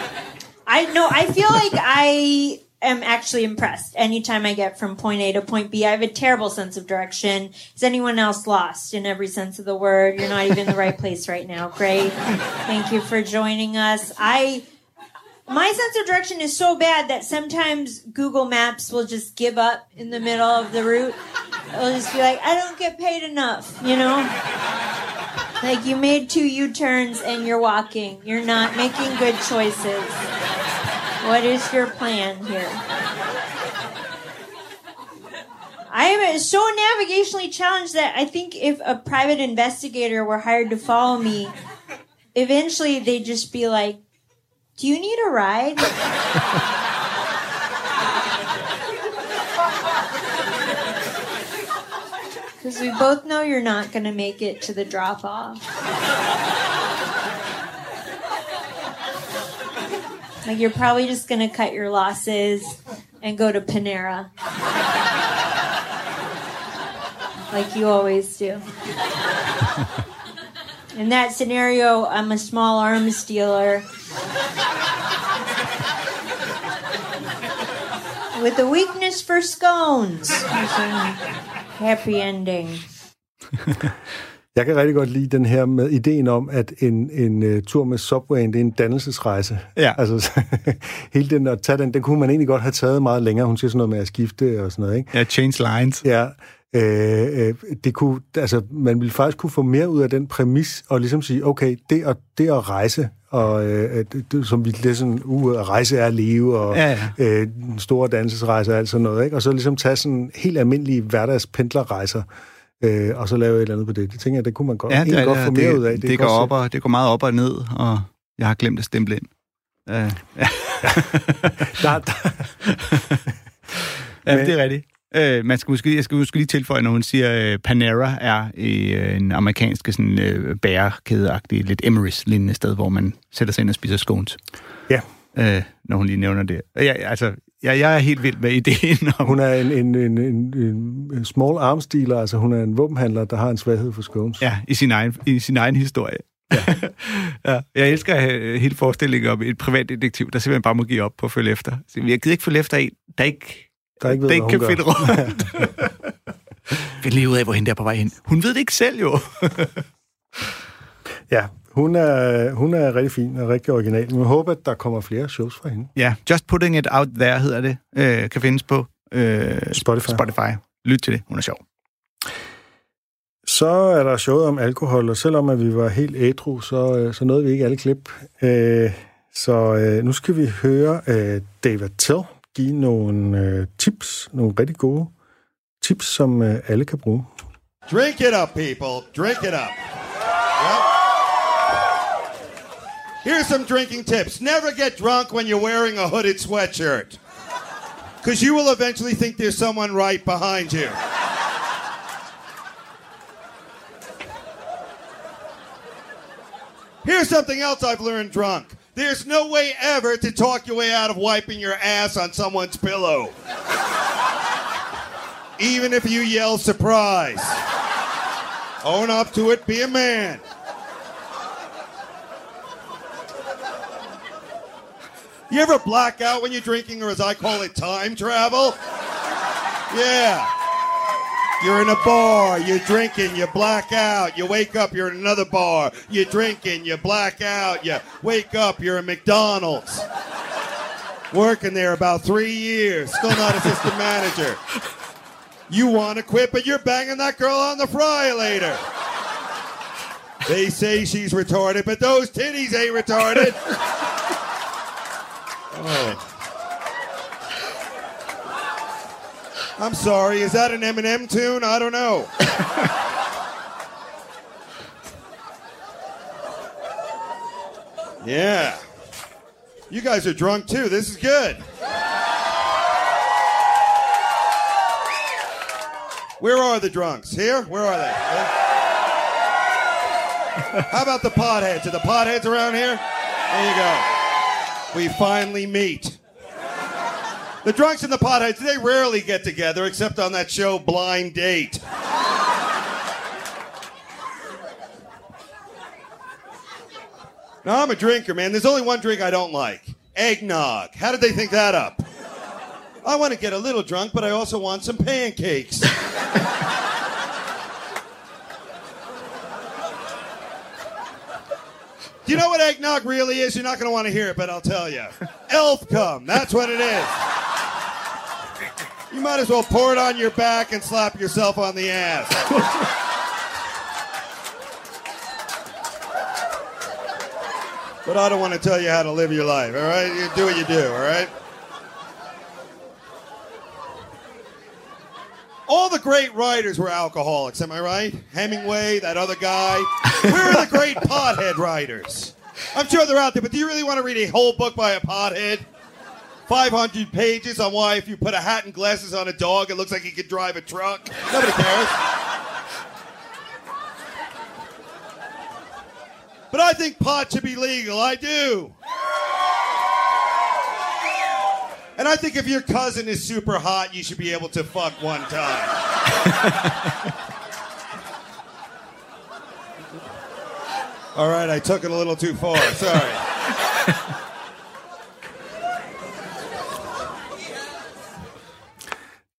I no, I feel like I am actually impressed anytime I get from point A to point B. I have a terrible sense of direction. Is anyone else lost in every sense of the word? You're not even in the right place right now. Great. Thank you for joining us. I my sense of direction is so bad that sometimes Google Maps will just give up in the middle of the route. It'll just be like, I don't get paid enough, you know? Like you made two U turns and you're walking. You're not making good choices. What is your plan here? I am so navigationally challenged that I think if a private investigator were hired to follow me, eventually they'd just be like, Do you need a ride? Because we both know you're not going to make it to the drop off. Like, you're probably just going to cut your losses and go to Panera. Like you always do. In that scenario, I'm a small arms dealer with a weakness for scones. Happy ending. Jeg kan rigtig godt lide den her med ideen om, at en, en uh, tur med Subwayen, det er en dannelsesrejse. Ja. Altså, hele den at tage den, den kunne man egentlig godt have taget meget længere. Hun siger sådan noget med at skifte og sådan noget, ikke? Ja, change lines. Ja, øh, øh, det kunne, altså, man ville faktisk kunne få mere ud af den præmis, og ligesom sige, okay, det at, det at rejse, og øh, som vi sådan, uh, rejse er at leve, og Ja, ja. Øh, store dansesrejse og alt sådan noget, ikke? og så ligesom tage sådan helt almindelige hverdagspendlerrejser, øh, og så lave et eller andet på det. Det tænker jeg, det kunne man godt, Ja, det, godt få mere det, ud af. Det, det, går op og, det går meget op og ned, og jeg har glemt at stemple ind. Uh, ja. Der, der, ja, det er rigtigt. Uh, man skal måske, jeg skal måske lige tilføje, når hun siger, uh, Panera er uh, en amerikansk sådan, uh, bærekædeagtig, lidt Emery's-lignende sted, hvor man sætter sig ind og spiser scones. Ja. Uh, når hun lige nævner det. Ja, altså, jeg, jeg er helt vild med ideen om... hun er en, en, en, en, en small arms dealer, altså hun er en våbenhandler, der har en svaghed for scones. Ja, i sin egen, i sin egen historie. Ja. ja. Jeg elsker have hele forestillingen om et privatdetektiv, der simpelthen bare må give op på at følge efter. Så jeg gider ikke følge efter en, der ikke, Der ikke ved, hvad kan hun finde gør. rundt. Find lige ud af, hvor hende der er på vej hen. Hun ved det ikke selv, jo. Ja, hun er, hun er rigtig fin og rigtig original, men jeg håber, at der kommer flere shows fra hende. ja, Just Putting It Out There hedder det. Øh, kan findes på øh, Spotify. Spotify. Lyt til det. Hun er sjov. Så er der showet om alkohol, og selvom at vi var helt ædru, så, øh, så nåede vi ikke alle klip. Øh, så øh, nu skal vi høre øh, David Tell give nogle øh, tips, nogle rigtig gode tips, som øh, alle kan bruge. Drink it up, people. Drink it up. Yep. Here's some drinking tips. Never get drunk when you're wearing a hooded sweatshirt. Because you will eventually think there's someone right behind you. Here's something else I've learned drunk. There's no way ever to talk your way out of wiping your ass on someone's pillow. Even if you yell surprise. Own up to it, be a man. You ever black out when you're drinking, or as I call it, time travel? Yeah. You're in a bar, you're drinking, you black out, you wake up, you're in another bar, you're drinking, you black out, you wake up, you're in McDonald's. Working there about three years, still not assistant manager. You want to quit, but you're banging that girl on the fry later. They say she's retarded, but those titties ain't retarded. Oh. I'm sorry, is that an Eminem tune? I don't know. yeah. You guys are drunk too. This is good. Where are the drunks? Here? Where are they? How about the potheads? Are the potheads around here? There you go. We finally meet. The drunks and the potheads, they rarely get together except on that show Blind Date. Now, I'm a drinker, man. There's only one drink I don't like eggnog. How did they think that up? I want to get a little drunk, but I also want some pancakes. you know what eggnog really is? You're not going to want to hear it, but I'll tell you. Elf cum. That's what it is. You might as well pour it on your back and slap yourself on the ass. but I don't want to tell you how to live your life, all right? You do what you do, all right? All the great writers were alcoholics, am I right? Hemingway, that other guy. Where are the great pothead writers? I'm sure they're out there, but do you really want to read a whole book by a pothead? 500 pages on why if you put a hat and glasses on a dog, it looks like he could drive a truck. Nobody cares. But I think pot should be legal. I do. And I think if your cousin is super hot, you should be able to fuck one time. All right, I took it a little too far. Sorry.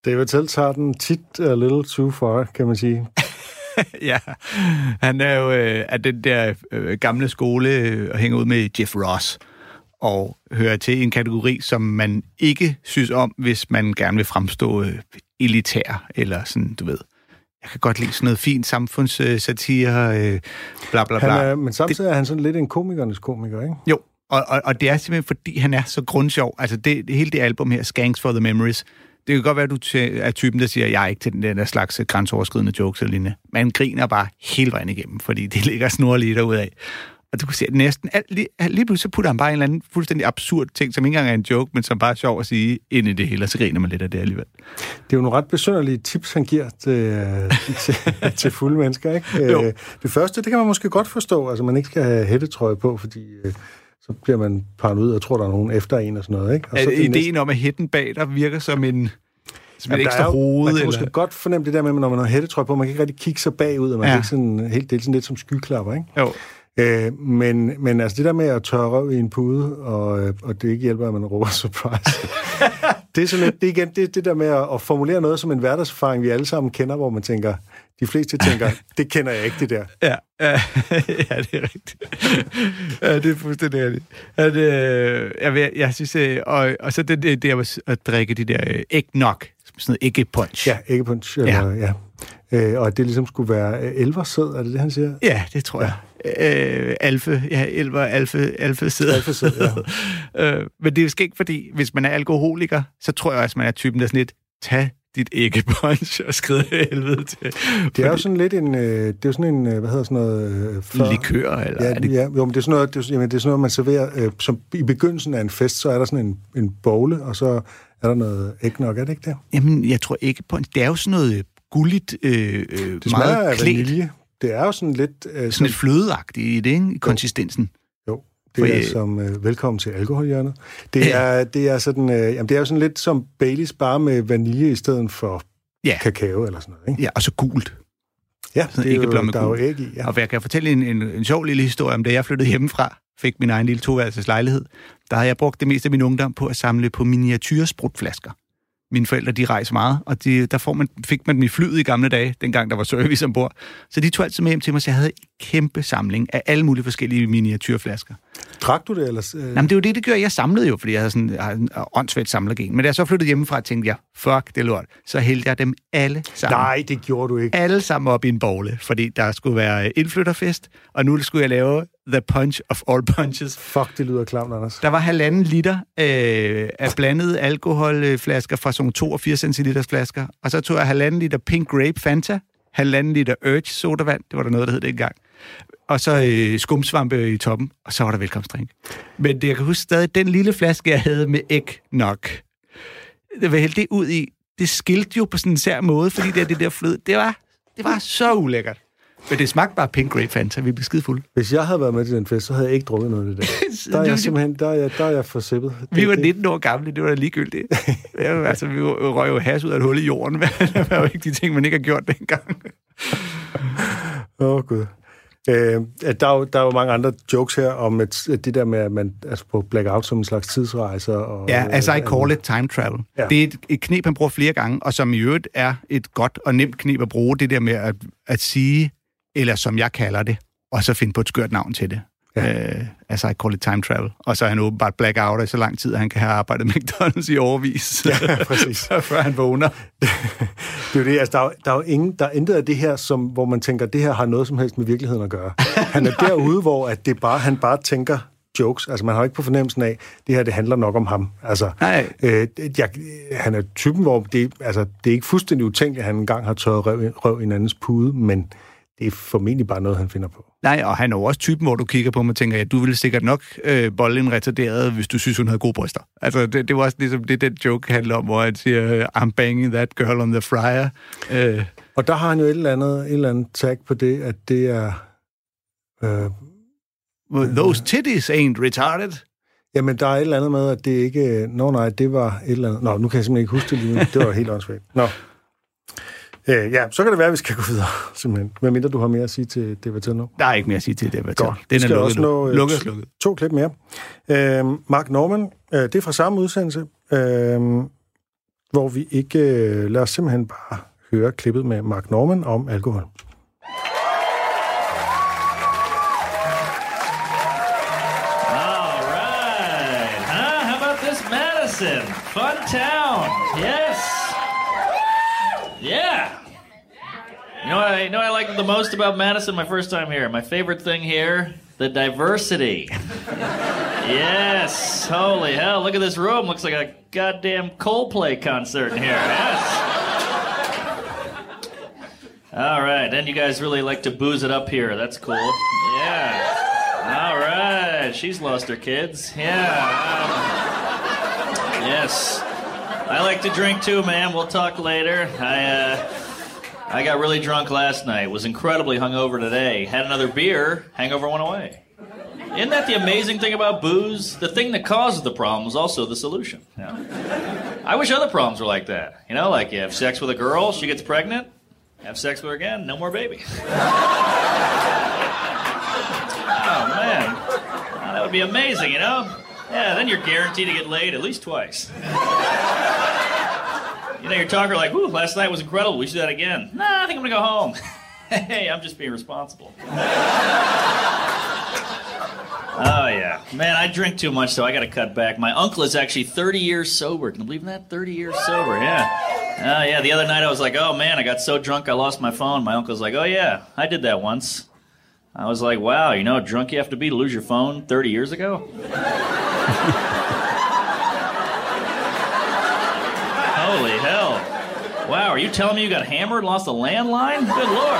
David Tell tager den tit a little too far, kan man sige. ja, han er jo øh, af den der øh, gamle skole øh, og hænger ud med Jeff Ross og hører til en kategori, som man ikke synes om, hvis man gerne vil fremstå øh, elitær, eller sådan, du ved. Jeg kan godt lide sådan noget fint samfundssatire, øh, bla bla bla. Han er, men samtidig er han sådan lidt en komikernes komiker, ikke? Jo, og, og, og det er simpelthen, fordi han er så grundsjov. Altså, det, det, hele det album her, Skanks for the Memories, det kan godt være, at du er typen, der siger, at jeg er ikke til den der slags grænseoverskridende jokes eller lignende. Man griner bare hele vejen igennem, fordi det ligger snorlige derudad. Og du kan se, at næsten alt, lige, lige pludselig så putter han bare en eller anden fuldstændig absurd ting, som ikke engang er en joke, men som bare er sjov at sige ind i det hele, og så griner man lidt af det alligevel. Det er jo nogle ret besønderlige tips, han giver til, til, til fulde mennesker, ikke? Jo. Øh, Det første, det kan man måske godt forstå, altså man ikke skal have hættetrøje på, fordi øh, så bliver man paranoid og tror, der er nogen efter en og sådan noget, ikke? Og så ideen næste- om, at hætten bag der virker som en, som et Jamen, der ekstra hoved? Man kan eller? måske godt fornemme det der med, når man har hættetrøje på, man kan ikke rigtig kigge sig bagud, og man Ja. ikke sådan, helt, det er sådan lidt som skyklapper, ikke? Jo. Øh, men, men altså det der med at tørre røv i en pude, og, øh, og det ikke hjælper, at man råber surprise. det er sådan lidt, det er igen det, det der med at, at formulere noget som en hverdagserfaring, vi alle sammen kender, hvor man tænker, de fleste tænker, det kender jeg ikke, det der. Ja, ja, ja det er rigtigt. ja, det er fuldstændig rigtigt. At, øh, jeg, vil- jeg synes, øh, og, og så det, det der at drikke de der øh, eggnog, sådan noget æggepunch. Ja, æggepunch. Eller, ja. ja. Øh, og at det ligesom skulle være øh, elversæd, er det det, han siger? Ja, det tror jeg. Øh, alfe, ja, elver, alfe, alfe sidder. Alfe sidder, øh, men det er jo skægt, fordi hvis man er alkoholiker, så tror jeg også, man er typen, der er sådan lidt, tag dit æggepunch og skride helvede til. Det er jo sådan lidt en, øh, det er jo sådan en, øh, hvad hedder sådan noget? Øh, før- Likør, eller Ja, er det- ja, jo, men det er sådan noget, det er, jamen, det er sådan noget man serverer, øh, som i begyndelsen af en fest, så er der sådan en, en bogle, og så er der noget eggnog, er det ikke det? Jamen, jeg tror ikke på Det er jo sådan noget gulligt, øh, øh, Det meget klædt. vanilje. Det er jo sådan lidt... Øh, Sådan lidt flødeagtigt i det, ikke? I konsistensen. Jo, For, det er øh, som øh, velkommen til alkoholhjørnet. Det er, det er sådan, øh, jamen, det er jo sådan lidt som Baileys, bare med vanilje i stedet for Ja. kakao eller sådan noget, ikke? Ja, og så gult. Ja, Sådan det er jo, æggeblomme der er jo æg i, ja. Og jeg kan fortælle en, en, en sjov lille historie om, da jeg flyttede hjemmefra, fik min egen lille toværelses lejlighed, der har jeg brugt det meste af min ungdom på at samle på miniatyrsprutflasker. Mine forældre, de rejser meget, og de, der får man, fik man dem i flyet i gamle dage, dengang der var service ombord. Så de tog altid med hjem til mig, så jeg havde en kæmpe samling af alle mulige forskellige miniatyrflasker. Drak du det, eller... Øh, Jamen, det er jo det, det gør. Jeg samlede jo, fordi jeg havde sådan en åndssvagt samlergen. Men da jeg så flyttede hjemmefra, tænkte jeg, fuck det lort. Så hældte jeg dem alle sammen. nej, det gjorde du ikke. Alle sammen op i en bogle, fordi der skulle være indflytterfest, og nu skulle jeg lave the punch of all punches. Fuck, det lyder klamt, Anders. Der var halvanden liter øh, af blandede alkoholflasker fra sådan nogle 82 centiliters flasker, og så tog jeg halvanden liter Pink Grape Fanta, halvanden liter Urge sodavand, det var der noget, der hed dengang, og så øh, skumsvampe i toppen, og så var der velkomstdrink. Men det, jeg kan huske stadig, den lille flaske, jeg havde med eggnog, det var det ud i, det skilte jo på sådan en sær måde, fordi det, er det der flød, det var, det var så ulækkert. Men det smagte bare Pink Grape Fanta, vi blev skide fulde. Hvis jeg havde været med til den fest, så havde jeg ikke drukket noget af det der. Der er jeg simpelthen, der er jeg, der er jeg for sippet. Vi var det, 19 år gamle, det var da ligegyldigt. ja, altså, vi røg jo has ud af et hul i jorden. det var jo ikke de ting, man ikke har gjort dengang. Åh, oh, gud. Øh, at der, er jo, der er jo mange andre jokes her om at, at det der med, at man altså på blackout som en slags tidsrejse. Og, Ja, altså I call it time travel. Ja. Det er et, et knep, han bruger flere gange, og som i øvrigt er et godt og nemt knep at bruge, det der med at, at sige, eller som jeg kalder det, og så finde på et skørt navn til det. Ja. Øh, altså I call it time travel. Og så er han åbenbart blackout i så lang tid, at han kan have arbejdet med McDonald's i overvis. Ja, præcis. før han vågner. Det er jo det, altså der er, der er jo ingen, der er intet af det her, som, hvor man tænker, det her har noget som helst med virkeligheden at gøre. Han er derude, hvor at det bare, han bare tænker, jokes. Altså, man har ikke på fornemmelsen af, det her, det handler nok om ham. Altså, Nej. øh, jeg, han er typen, hvor det, altså, det er ikke fuldstændig utænkeligt, at han engang har tørret røv, røv i en andens pude, men det er formentlig bare noget, han finder på. Nej, og han er jo også typen, hvor du kigger på mig og tænker, ja, du ville sikkert nok øh, bolde en retarderet, hvis du synes, hun havde gode bryster. Altså, det, det var også ligesom det, den joke handler om, hvor han siger, I'm banging that girl on the fryer. Øh, Og der har han jo et eller andet, et eller andet tag på det, at det er... Øh, Those titties ain't retarded. Jamen, der er et eller andet med, at det ikke... Nå nej, det var et eller andet... Nå, nu kan jeg simpelthen ikke huske det lige nu. Det var helt åndssvagt. Nå. Øh, ja, så kan det være, at vi skal gå videre, simpelthen. Hvad mindre du har mere at sige til debattøren nu? Der er ikke mere at sige til det. Godt. Den er skal lukket også nå, øh, Lukket og slukket. To klip mere. Øh, Mark Norman, øh, det er fra samme udsendelse, øh, hvor vi ikke... Øh, lad os simpelthen bare høre klippet med Mark Norman om alkohol. All right. Huh? How about this Madison? Fun town. Yeah. You know what I you know what I like the most about Madison my first time here? My favorite thing here, the diversity. yes. Holy hell, look at this room. Looks like a goddamn Coldplay concert in here. Yes. All right, then you guys really like to booze it up here. That's cool. Yeah. All right, she's lost her kids. Yeah. um, yes. I like to drink too, man. We'll talk later. I uh, I got really drunk last night. Was incredibly hungover today. Had another beer. Hangover went away. Isn't that the amazing thing about booze? The thing that causes the problem is also the solution. I wish other problems were like that. You know, like you have sex with a girl, she gets pregnant, have sex with her again, no more baby. Oh man, that would be amazing, you know? Yeah, then you're guaranteed to get laid at least twice. You know, you're talking like, "Ooh, last night was incredible. We should do that again." Nah, I think I'm gonna go home. hey, I'm just being responsible. Oh yeah, man, I drink too much, so I got to cut back. My uncle is actually 30 years sober. Can you believe that? 30 years sober, yeah. Oh yeah. The other night I was like, "Oh man, I got so drunk I lost my phone." My uncle's like, "Oh yeah, I did that once." I was like, "Wow, you know drunk you have to be to lose your phone 30 years ago?" Holy hell! Wow, are you telling me you got hammered, lost a landline? Good lord!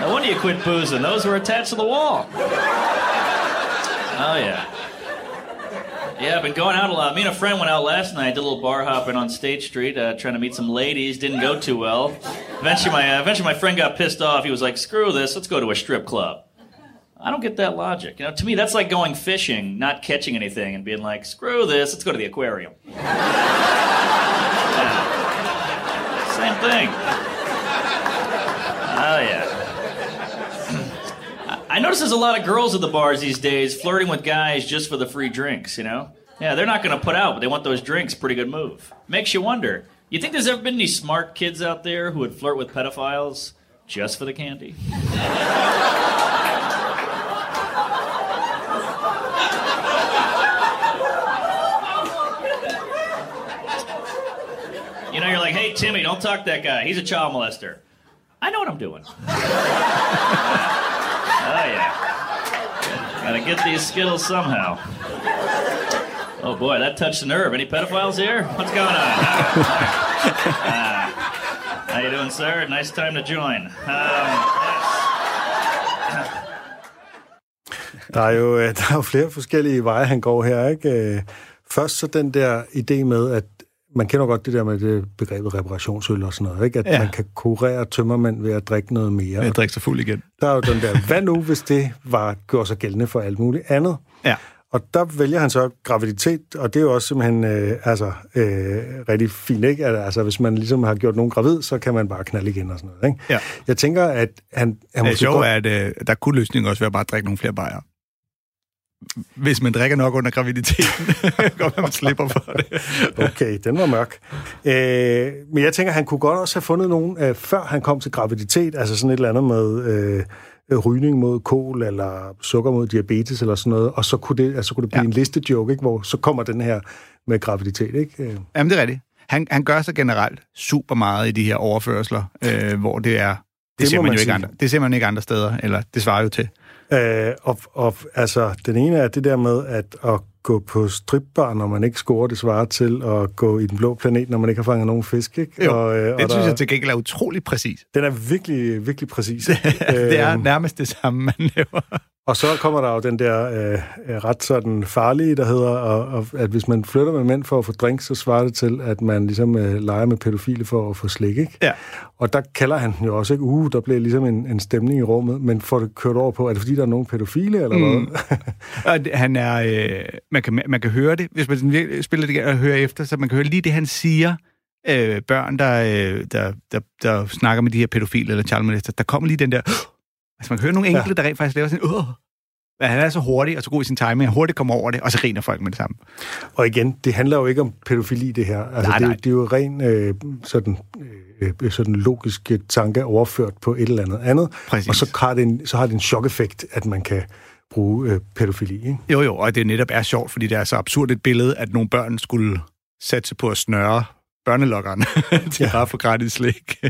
No wonder you quit boozing. Those were attached to the wall. Oh yeah. Yeah, I've been going out a lot. Me and a friend went out last night, did a little bar hopping on State Street, uh, trying to meet some ladies. Didn't go too well. Eventually, my uh, eventually my friend got pissed off. He was like, "Screw this, let's go to a strip club." I don't get that logic. You know, to me, that's like going fishing, not catching anything, and being like, "Screw this, let's go to the aquarium." Thing. Oh yeah. I notice there's a lot of girls at the bars these days flirting with guys just for the free drinks, you know? Yeah, they're not going to put out, but they want those drinks. Pretty good move. Makes you wonder. You think there's ever been any smart kids out there who would flirt with pedophiles just for the candy? You know, you're like, hey, Timmy, don't talk that guy. He's a child molester. I know what I'm doing. Oh, yeah. Gotta get these Skittles somehow. Oh, boy, that touched a nerve. Any pedophiles here? What's going on? Ah, how you doing, sir? Nice time to join. Um, Der er jo, øh, der er jo flere forskellige veje, han går her, ikke? Øh, Først så den der idé med, at man kender godt det der med det begrebet reparationsøl og sådan noget, ikke? At Ja. man kan kurere tømmermænd ved at drikke noget mere. Jeg drikker sig fuld igen. Der er jo den der, hvad nu, hvis det var gjort sig gældende for alt muligt andet? Ja. Og der vælger han så graviditet, og det er jo også simpelthen øh, altså, øh, rigtig fint, ikke? At, altså, hvis man ligesom har gjort nogen gravid, så kan man bare knalde igen og sådan noget, ikke? Ja. Jeg tænker, at han... han Det måske sjove godt- er, at øh, der kunne løsningen også være bare at drikke nogle flere bajer. Hvis man drikker nok under graviditeten, godt man slipper for det. Okay, den var mørk. Øh, men jeg tænker, han kunne godt også have fundet nogen, øh, før han kom til graviditet, altså sådan et eller andet med øh, rygning mod kol, eller sukker mod diabetes, eller sådan noget, og så kunne det, altså, kunne det blive ja. en listejoke, ikke? hvor så kommer den her med graviditet, ikke? Øh, Jamen, det er rigtigt. Han, han gør sig generelt super meget i de her overførsler, øh, hvor det er... Det, Det ser man, man jo ikke sige. andre, det ser man ikke andre steder, eller det svarer jo til. Øh, og, og altså, den ene er det der med at, at gå på stripbar, når man ikke scorer, det svarer til at gå i den blå planet, når man ikke har fanget nogen fisk. Ikke? Jo, og, øh, det og synes der- jeg til gengæld er utrolig præcis. Den er virkelig, virkelig præcis. det er Øhm, nærmest det samme, man laver. Og så kommer der jo den der øh, øh, ret sådan farlige, der hedder, og, og, at hvis man flytter med mænd for at få drink, så svarer det til, at man ligesom øh, leger med pædofile for at få slik, ikke? Ja. Og der kalder han den jo også, ikke? Uh, der bliver ligesom en, en stemning i rummet, men får det kørt over på, er det fordi, der er nogen pædofile, eller Mm. hvad? Han er, øh, man, kan, man kan høre det, hvis man virkelig spiller det og hører efter, så man kan høre lige det, han siger. Øh, børn, der, øh, der, der, der snakker med de her pædofile eller child molester, der kommer lige den der... Altså, man kan høre nogle enkelte, ja. der rent faktisk laver sådan... Uh, men han er så hurtig og så god i sin timing, han hurtigt kommer over det, og så griner folk med det samme. Og igen, det handler jo ikke om pædofili, det her. Altså, Nej, det, nej. det er jo ren øh, sådan, øh, sådan logisk tanke overført på et eller andet andet. Præcis. Og så har, det en, så har det en chok-effekt, at man kan bruge øh, pædofili, ikke? Jo, jo, og det netop er sjovt, fordi det er så absurd et billede, at nogle børn skulle satse på at snøre børnelokkeren til ja. bare få gratis slik.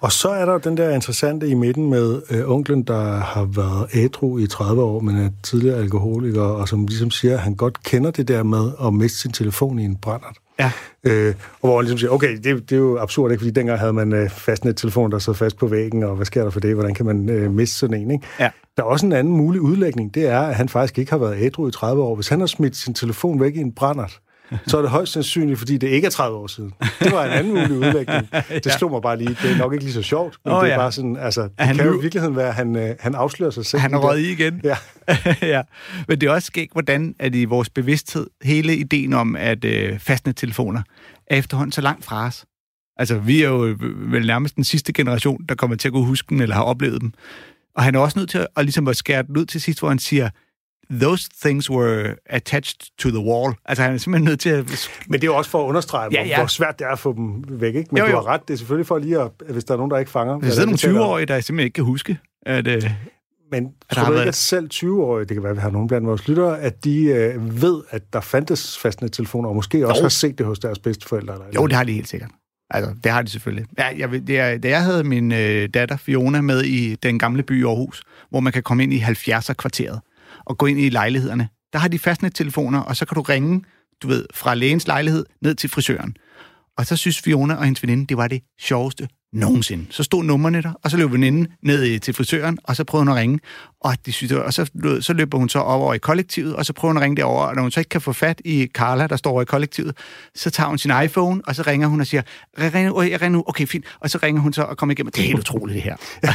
Og så er der den der interessante i midten med øh, onklen, der har været ædru i 30 år, men er tidligere alkoholiker, og som ligesom siger, at han godt kender det der med at miste sin telefon i en brændert. Ja. Øh, og hvor han ligesom siger, okay, det, det er jo absurd, ikke? fordi dengang havde man øh, fastnet-telefon, der sad fast på væggen, og hvad sker der for det? Hvordan kan man øh, miste sådan en? Ikke? Ja. Der er også en anden mulig udlægning, det er, at han faktisk ikke har været ædru i 30 år. Hvis han har smidt sin telefon væk i en brændert, så er det højst sandsynligt, fordi det ikke er 30 år siden. Det var en anden mulig udlægning. Det slog mig bare lige. Det er nok ikke lige så sjovt, men oh, det er ja. bare sådan, altså, det han kan jo i virkeligheden være, at han, øh, han afslører sig selv. Han er i det. røget i igen. Ja. ja. Men det er også skægt, hvordan at i vores bevidsthed, hele ideen om, at øh, fastnettelefoner er efterhånden så langt fra os. Altså, vi er jo øh, vel nærmest den sidste generation, der kommer til at kunne huske dem, eller har oplevet dem. Og han er også nødt til at, at, ligesom at skære den ud til sidst, hvor han siger, those things were attached to the wall. Altså, han er simpelthen nødt til at... Men det er jo også for at understrege, Ja, ja, hvor svært det er at få dem væk. Ikke? Men Jo, jo, du har ret. Det er selvfølgelig for lige at, hvis der er nogen, der ikke fanger. Der sidder nogle 20-årige, der simpelthen ikke kan huske, at... Øh, Men der tror du ikke, at selv 20-årige, det kan være, at vi har nogen blandt vores lyttere, at de øh, ved, at der fandtes fastnettelefoner, og måske også Jo. har set det hos deres bedsteforældre? Eller Jo, det har de helt sikkert. Altså, det har de selvfølgelig. Ja, jeg, det er, da jeg havde min øh, datter Fiona med i den gamle by Aarhus, hvor man kan komme ind i 70'er-kvarteret og gå ind i lejlighederne, der har de fastnettelefoner, og så kan du ringe, du ved, fra lægens lejlighed ned til frisøren. Og så synes Fiona og hendes veninde, det var det sjoveste nogensinde. Så stod numrene der, og så løb veninden ned til frisøren, og så prøvede hun at ringe. Og, de synes, og så, så løber hun så op over i kollektivet, og så prøver hun at ringe derover. Og når hun så ikke kan få fat i Carla, der står over i kollektivet, så tager hun sin iPhone, og så ringer hun og siger, "Jeg ringer, øh, jeg ringer nu, okay, fint. Og så ringer hun så og kommer igennem. Det er helt utroligt, det her.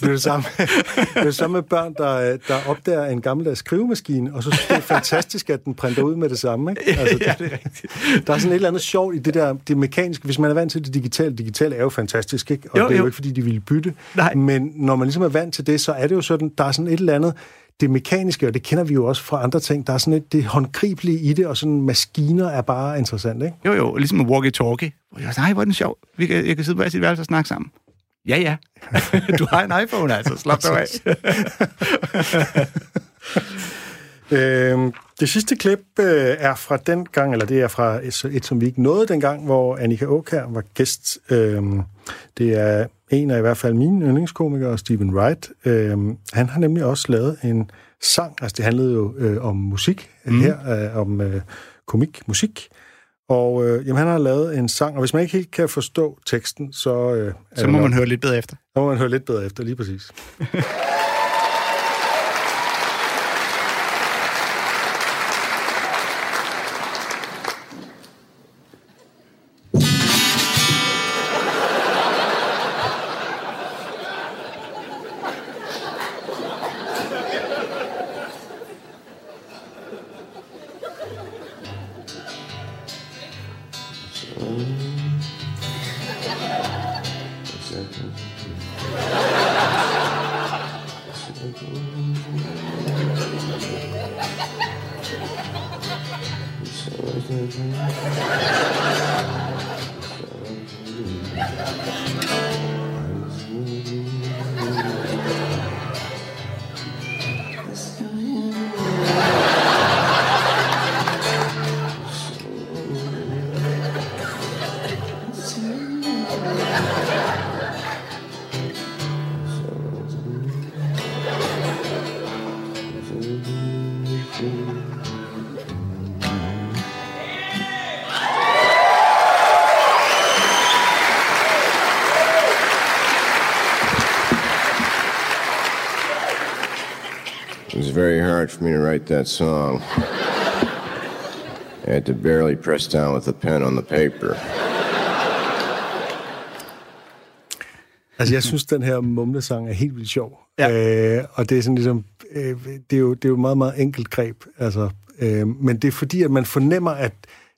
Det er det samme, det er det samme med børn, der, der opdager en gammeldags skrivemaskine, og så synes det er fantastisk, at den printer ud med det samme. Ikke? Altså, ja, det er rigtigt. Der er sådan et eller andet sjovt i det der, det mekaniske. Hvis man er vant til det digitale, digitale er jo fantastisk, ikke? Og Jo, det er jo jo. ikke, fordi de ville bytte. Nej. Men når man ligesom er vant til det, så er det jo sådan, der er sådan et eller andet, det mekaniske, og det kender vi jo også fra andre ting, der er sådan et, det håndgribelige i det, og sådan maskiner er bare interessant, ikke? Jo, jo, ligesom walkie-talkie. Hvor jeg nej, hvor er den sjov. Vi kan, jeg kan sidde på hver sit værelse og snakke sammen. Ja, ja. du har en iPhone, altså. Slap dig af. Øhm, det sidste klip øh, er fra den gang, eller det er fra et, et, som vi ikke nåede dengang, hvor Annika Åkær var gæst. Øhm, det er en af i hvert fald mine yndlingskomikere, Stephen Wright. Øhm, han har nemlig også lavet en sang, altså det handlede jo øh, om musik Mm. her, øh, om øh, komik, musik. Og øh, jamen, han har lavet en sang, og hvis man ikke helt kan forstå teksten, så... Øh, Så må man høre lidt bedre efter. Så må man høre lidt bedre efter, lige præcis. for me to write that song. I had to barely press down with a pen on the paper. Altså, jeg synes, den her mumlesang er helt vildt sjov. Ja. Øh, og det er sådan ligesom, øh, det, er jo, det er jo et meget, meget enkelt greb. Altså, øh, men det er fordi, at man fornemmer, at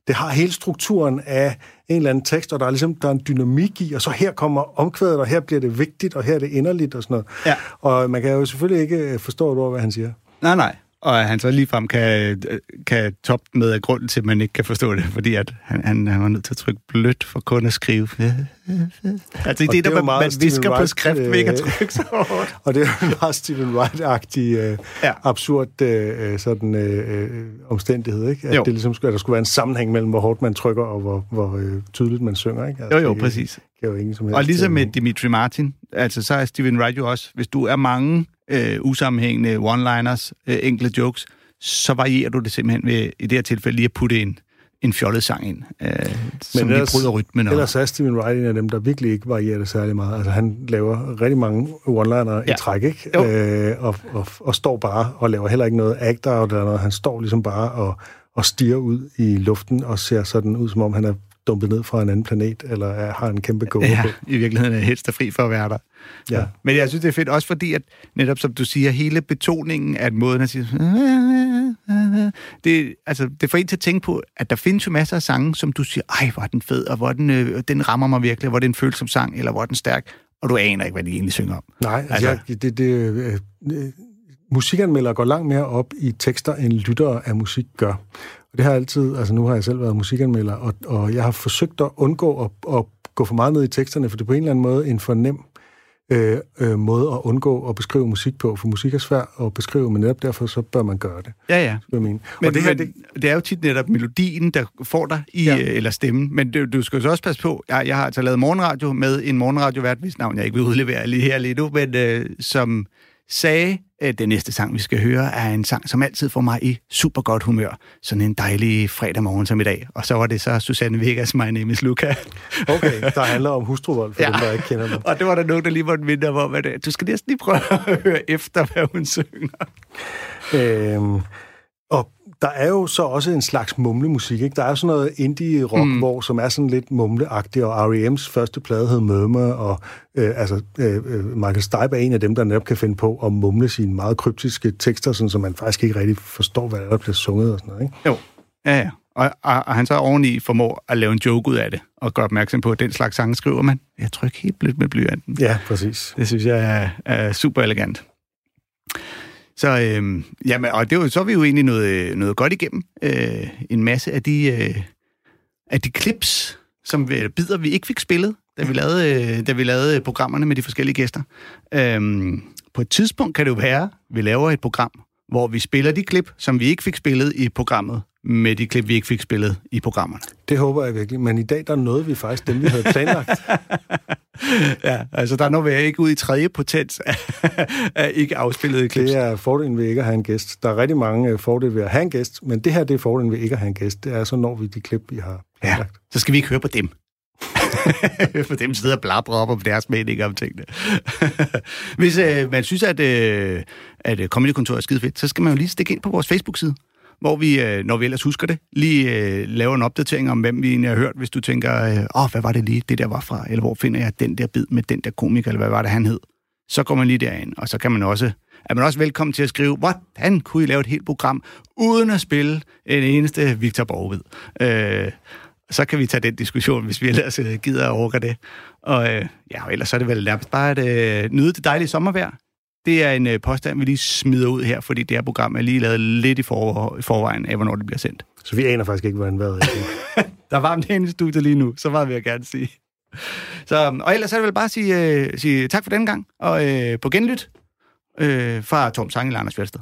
det har hele strukturen af en eller anden tekst, og der er ligesom der er en dynamik i, og så her kommer omkvædet, og her bliver det vigtigt, og her er det inderligt og sådan noget. Ja. Og man kan jo selvfølgelig ikke forstå et ord, hvad han siger. Nej, nej. Og at han så ligefrem kan, kan toppe med af grunden til, at man ikke kan forstå det, fordi at han, han, han var nødt til at trykke blødt for kun at skrive. Altså det, er der, man, meget man visker på Wright, skrift, øh, ved ikke at trykke så hårdt. Og det er jo en meget Stephen Wright-agtig, øh, ja. absurd øh, sådan, øh, øh, omstændighed, ikke? At Jo. det ligesom at der skulle være en sammenhæng mellem, hvor hårdt man trykker, og hvor, hvor øh, tydeligt man synger, ikke? Jo, jo, det præcis. Giver jo ingen som helst... Og ligesom med øh, Dimitri Martin, altså så er Steven Wright jo også, hvis du er mange øh, usammenhængende one-liners, øh, enkle jokes, så varierer du det simpelthen ved i det her tilfælde lige at putte en, en fjollet sang ind, øh, som lige bryder rytmen. Og, Ellers er Stephen Wright en af dem, der virkelig ikke varierer det særlig meget. Altså, han laver rigtig mange one-liner ja. I træk, ikke? Jo. Øh, og, og, og står bare og laver heller ikke noget act-out eller noget. Han står ligesom bare og, og stiger ud i luften og ser sådan ud, som om han er dumpet ned fra en anden planet, eller er, har en kæmpe gående ja, på. i virkeligheden er helst er fri for at være der. Ja. Men jeg synes, det er fedt, også fordi, at netop som du siger, hele betoningen af måden at sige... Det, altså, det får en til at tænke på, at der findes jo masser af sange, som du siger, ej, hvor er den fed, og hvor er den, øh, den rammer mig virkelig, hvor er det en følsom sang, eller hvor er den stærk, og du aner ikke, hvad de egentlig synger om. Nej, altså, altså jeg, det, det, øh, øh, musikanmeldere går langt mere op i tekster, end lyttere af musik gør. Og det har altid, altså nu har jeg selv været musikanmelder, og, og jeg har forsøgt at undgå at, at gå for meget ned i teksterne, for det er på en eller anden måde en fornem øh, øh, måde at undgå at beskrive musik på, for musik er svært at beskrive, men netop derfor så bør man gøre det. Ja, ja. Jeg mener. Men, og det her, men det, det er jo tit netop melodien, der får dig i, ja. eller stemmen. Men du, du skal jo så også passe på, jeg, jeg har altså lavet morgenradio med en morgenradiovært, hvis navn jeg ikke vil udlevere lige her lige nu, men øh, som sagde, at den næste sang, vi skal høre, er en sang, som altid får mig i super godt humør. Sådan en dejlig fredag morgen som i dag. Og så var det så Susanne Vegas, My Name is Luca. okay, der handler om hustruvold, for ja. dem, der ikke kender dem. Og det var der nogen, der lige måtte minde om, at øh, du skal næsten lige prøve at høre efter, hvad hun synger. Øhm, der er jo så også en slags mumlemusik, ikke? Der er sådan noget indie-rock, mm. hvor, som er sådan lidt mumleagtig, og R.E.M.'s første plade hed Murmur, og øh, altså, øh, Michael Stipe er en af dem, der netop kan finde på at mumle sine meget kryptiske tekster, sådan, så man faktisk ikke rigtig forstår, hvad der, er, der bliver sunget og sådan noget, ikke? Jo, ja, ja. Og, og, og han så oveni formår at lave en joke ud af det, og gøre opmærksom på, at den slags sange skriver man. Jeg trykker helt blødt med blyanten. Ja, præcis. Det synes jeg er, er super elegant. Så, øh, jamen, og det jo, så er vi jo egentlig noget, noget godt igennem. Øh, en masse af de, øh, af de clips, som vi, bider, vi ikke fik spillet, da vi, lavede, øh, da vi lavede programmerne med de forskellige gæster. Øh, på et tidspunkt kan det jo være, at vi laver et program, hvor vi spiller de klip, som vi ikke fik spillet i programmet, med de klip, vi ikke fik spillet i programmerne. Det håber jeg virkelig, men i dag der nåede vi faktisk dem, vi havde planlagt. ja, altså der når vi ikke ud i tredje potens af, ikke afspillede klips. Det er fordelen ved ikke at have en gæst. Der er rigtig mange øh, fordele ved at have en gæst, men det her det er fordelen ved ikke at have en gæst. Det er, så når vi de klip, vi har planlagt. Ja, så skal vi ikke høre på dem. For dem sidder og blabrer op om deres mening om tingene. Hvis øh, man synes, at, øh, at Comedy Kontor er skide fedt, så skal man jo lige stikke ind på vores Facebook-side, hvor vi, øh, når vi ellers husker det, lige øh, laver en opdatering om, hvem vi egentlig har hørt, hvis du tænker, øh, åh, hvad var det lige, det der var fra, eller hvor finder jeg den der bid med den der komiker, eller hvad var det, han hed. Så går man lige derind, og så kan man også, er man også velkommen til at skrive, hvordan kunne I lave et helt program, uden at spille en eneste Victor Borgved. Øh, så kan vi tage den diskussion, hvis vi ellers øh, gider at overgå det. Og øh, ja, og ellers så er det vel nærmest bare at øh, nyde det dejlige sommervejr. Det er en øh, påstand, vi lige smider ud her, fordi det her program er lige lavet lidt i, for, i forvejen af, hvornår det bliver sendt. Så vi aner faktisk ikke, hvordan vejret er. Der er varmt herinde i studiet lige nu, så meget vil jeg gerne sige. Så, og ellers er det vel bare at sige, øh, sige tak for den gang, og øh, på genlyt øh, fra Tom Sang i Anders Fjeldsted.